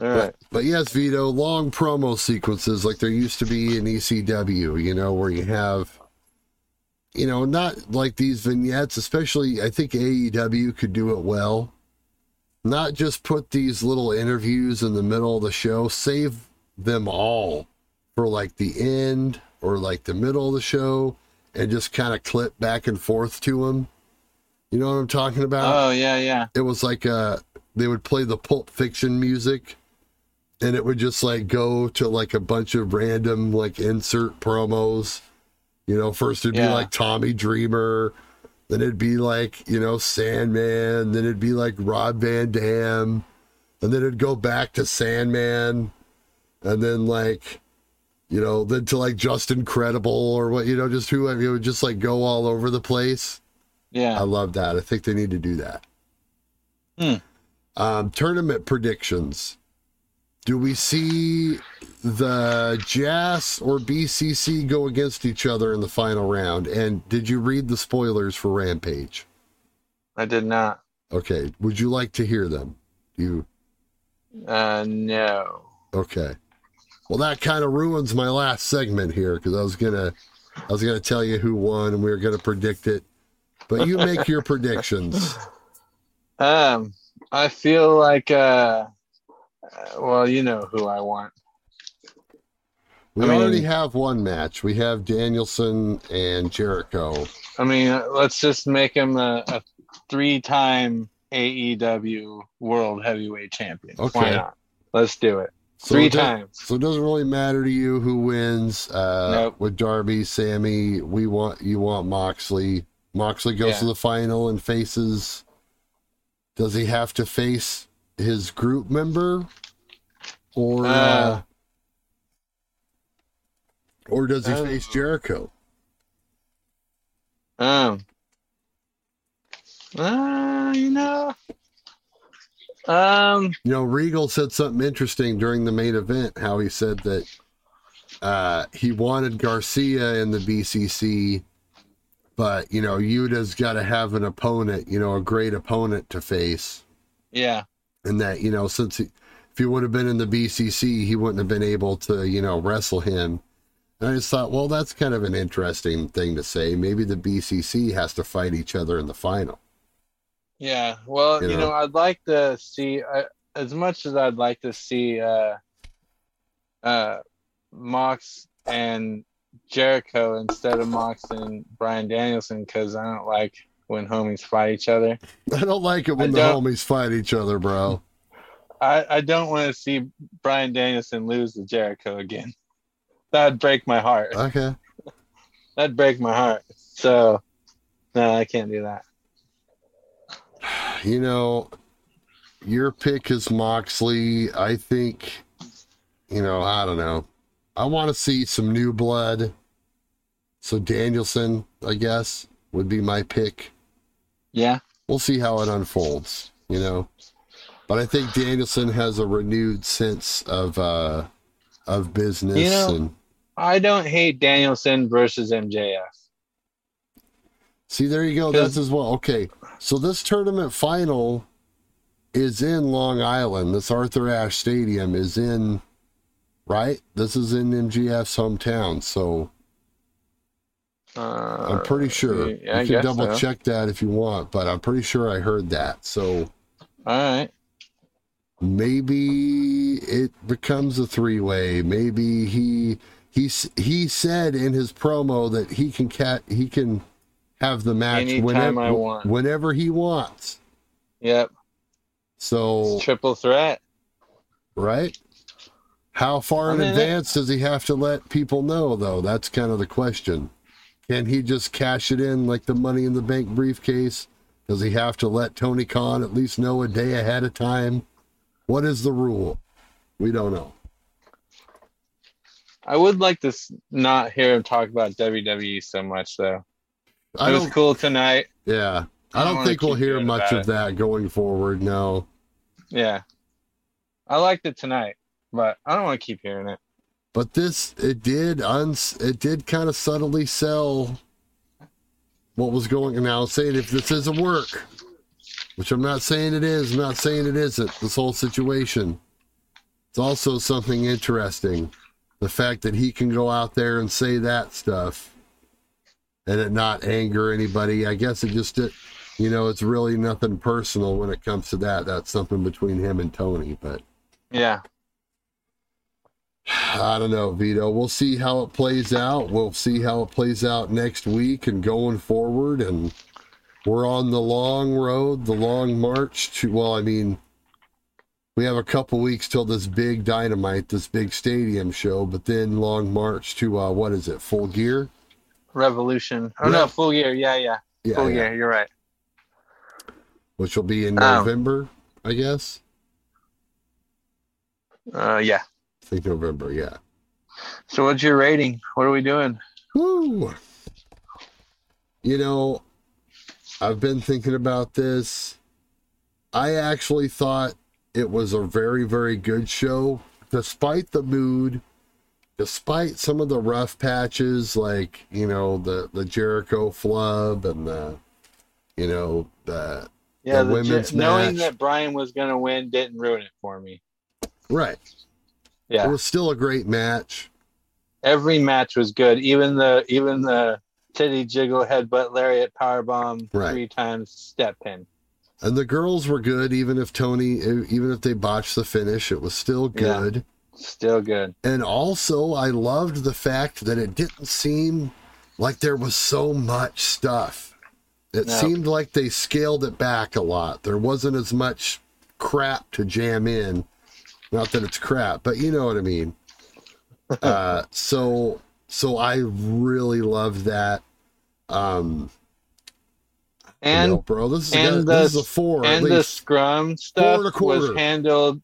S2: All right.
S1: but yes, Vito, long promo sequences like there used to be in ECW, you know, where you have, you know, not like these vignettes, especially I think AEW could do it well. Not just put these little interviews in the middle of the show, save them all for like the end or like the middle of the show and just kind of clip back and forth to them. You know what I'm talking about?
S2: Oh yeah, yeah.
S1: it was like uh they would play the pulp fiction music and it would just like go to like a bunch of random like insert promos you know first it'd
S2: Yeah.
S1: be like tommy dreamer then it'd be like you know sandman then it'd be like rob van dam and then it'd go back to sandman and then like you know then to like Justin Credible or what you know just who it would just like go all over the place
S2: Yeah.
S1: I love that. I think they need to do that.
S2: Hmm.
S1: Um, tournament predictions. Do we see the JAS or BCC go against each other in the final round? And did you read the spoilers for Rampage?
S2: I did not.
S1: Okay. Would you like to hear them? You
S2: Uh no.
S1: okay? Well, that kind of ruins my last segment here because I was gonna, I was gonna tell you who won and we were gonna predict it, but you make your [laughs] predictions.
S2: Um I feel like uh, well, you know who I want.
S1: We
S2: I mean-
S1: already have one match. We have Danielson and Jericho.
S2: I mean, let's just make him a, a three-time AEW World Heavyweight Champion. Why
S1: Okay.
S2: not? Let's do it.
S1: So
S2: Three
S1: it
S2: times.
S1: So it doesn't really matter to you who wins. Uh,
S2: Nope.
S1: With Darby, Sammy, we want you want Moxley. Moxley goes
S2: Yeah.
S1: to the final and faces. Does he have to face his group member, or uh,
S2: Uh,
S1: or does he
S2: uh,
S1: face Jericho?
S2: Um. Uh, you know. Um.
S1: You know, Regal said something interesting during the main event. How he said that uh, he wanted Garcia in the BCC, but you know, Yuta's got to have an opponent, you know, a great opponent to face,
S2: Yeah.
S1: and that you know, since he, if he would have been in the BCC, he wouldn't have been able to, you know, wrestle him. And I just thought, well, that's kind of an interesting thing to say. Maybe the BCC has to fight each other in the final.
S2: Yeah. Well,
S1: You
S2: you,
S1: know?
S2: know, I'd like to see uh, as much as I'd like to see uh, uh, Mox and Jericho instead of Mox and Bryan Danielson because I don't like when homies fight each other.
S1: I don't like it when the homies fight each other, bro.
S2: I, I don't want to see Bryan Danielson lose to Jericho again. That'd break my heart.
S1: Okay. [laughs]
S2: That'd break my heart. So, no, I can't do that.
S1: You know, your pick is Moxley. I think, you know, I don't know. I want to see some new blood. So Danielson, I guess, would be my pick.
S2: Yeah.
S1: We'll see how it unfolds, you know. But I think Danielson has a renewed sense of uh of business
S2: You know-
S1: and
S2: I don't hate Danielson versus MJF.
S1: See, there you go. That's as well. Okay, so this tournament final is in Long Island. This Arthur Ashe Stadium is in, right? This is in MJF's hometown. So
S2: Uh,
S1: I'm pretty sure.
S2: Yeah, I
S1: you can double
S2: so.
S1: check that if you want, but I'm pretty sure I heard that. So
S2: All right.
S1: Maybe it becomes a three way. Maybe he he he said in his promo that he can cat he can have the match
S2: Anytime
S1: whenever
S2: I want.
S1: whenever he wants.
S2: Yep.
S1: So
S2: Triple threat.
S1: right? How far
S2: I
S1: in
S2: mean,
S1: advance does he have to let people know, though? That's kind of the question. Can he just cash it in like the money in the bank briefcase? Does he have to let Tony Khan at least know a day ahead of time? What is the rule? We don't know.
S2: I would like to not hear him talk about WWE so much, though.
S1: I
S2: It was cool tonight.
S1: Yeah, I
S2: I don't
S1: don't think we'll hear much of that going forward. No.
S2: Yeah. I liked it tonight, but I don't want to keep hearing it.
S1: But this it did uns it did kind of subtly sell what was going on. Now saying if this isn't work, which I'm not saying it is, I'm not saying it isn't, this whole situation. It's also something interesting. The fact that he can go out there and say that stuff and it not anger anybody. I guess it just it, you know, it's really nothing personal when it comes to that. That's something between him and Tony, but
S2: Yeah. [sighs]
S1: I don't know, Vito. We'll see how it plays out. We'll see how it plays out next week and going forward. And we're on the long road, the long march to, well, I mean, we have a couple weeks till this big dynamite, this big stadium show, but then long march to, uh, what is it, full gear?
S2: Revolution. Oh
S1: Yeah.
S2: no, full year. Yeah, yeah.
S1: Yeah,
S2: full
S1: yeah.
S2: year. You're right.
S1: Which will be in
S2: Oh.
S1: November, I guess.
S2: Uh, yeah.
S1: I think November, yeah.
S2: So what's your rating? What are we doing?
S1: Woo! You know, I've been thinking about this. I actually thought it was a very, very good show, despite the mood, despite some of the rough patches, like you know the the Jericho flub and the, you know the
S2: Yeah,
S1: The
S2: the
S1: women's
S2: knowing that Bryan was gonna win didn't ruin it for me.
S1: right.
S2: Yeah.
S1: It was still a great match.
S2: every match was good. Even the even the titty jiggle headbutt lariat powerbomb
S1: Right.
S2: three times step pin.
S1: And the girls were good, even if Tony, even if they botched the finish, it was still
S2: Yeah.
S1: good.
S2: Still good.
S1: And also, I loved the fact that it didn't seem like there was so much stuff. It
S2: No.
S1: seemed like they scaled it back a lot. There wasn't as much crap to jam in. Not that it's crap, but you know what I mean. [laughs] uh, so, so I really love that. Um,
S2: And
S1: you know, bro, this is,
S2: and
S1: a,
S2: the-
S1: this is a four
S2: and the scrum stuff
S1: and a quarter.
S2: was handled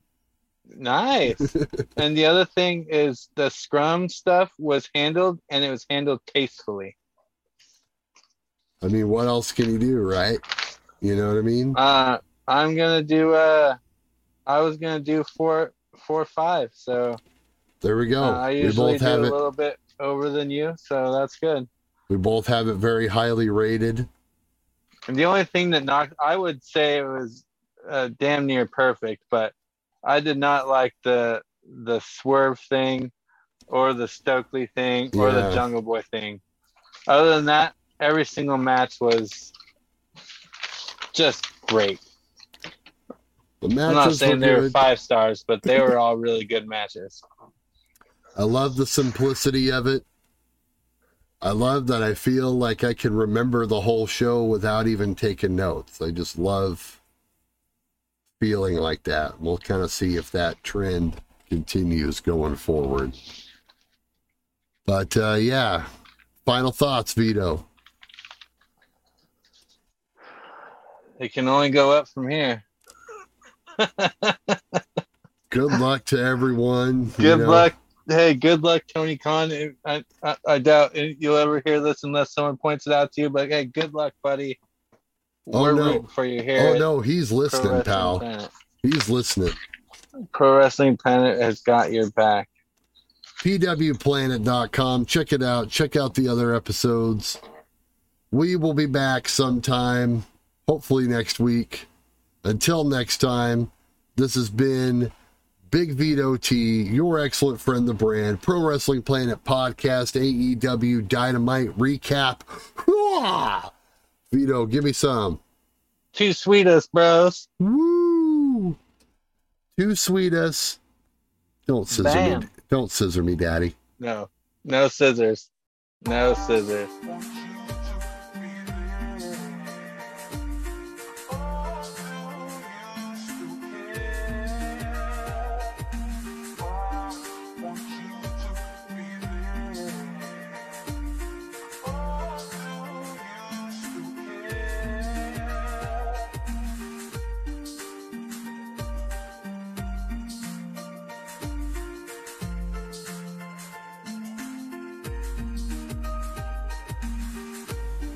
S2: nice. [laughs] and the other thing is the scrum stuff was handled and it was handled tastefully.
S1: I mean, what else can you do, right? You know what I mean?
S2: Uh I'm gonna do uh I was gonna do four four five, so
S1: There we go.
S2: uh, I
S1: we both
S2: do
S1: have
S2: a
S1: it.
S2: little bit over than you, so that's good.
S1: We both have it very highly rated.
S2: And the only thing that knocked I would say it was uh, damn near perfect, but I did not like the the swerve thing or the Stokely thing or the Jungle Boy thing. Other than that, every single match was just great.
S1: The
S2: I'm not saying they were five stars, but they were all really good matches. [laughs]
S1: I love the simplicity of it. I love that I feel like I can remember the whole show without even taking notes. I just love feeling like that. We'll kind of see if that trend continues going forward. But uh, yeah, final thoughts, Vito.
S2: It can only go up from here. [laughs]
S1: Good luck to everyone. you
S2: Good
S1: know.
S2: luck. Hey, good luck, Tony Khan. I, I, I doubt you'll ever hear this unless someone points it out to you. But hey, good luck, buddy.
S1: Oh,
S2: We're
S1: no.
S2: rooting for you here.
S1: Oh no, he's listening, pal.
S2: Planet.
S1: He's listening.
S2: Pro Wrestling Planet has got your back.
S1: pwplanet.com. Check it out. Check out the other episodes. We will be back sometime, hopefully next week. Until next time, this has been Big Vito T, your excellent friend, the brand, Pro Wrestling Planet Podcast, AEW Dynamite Recap. Hoo-ah! Vito, give me some.
S2: Two sweetest, bros.
S1: Woo! Too sweetest. Don't scissor me. Don't scissor me, daddy.
S2: No, no scissors. No scissors.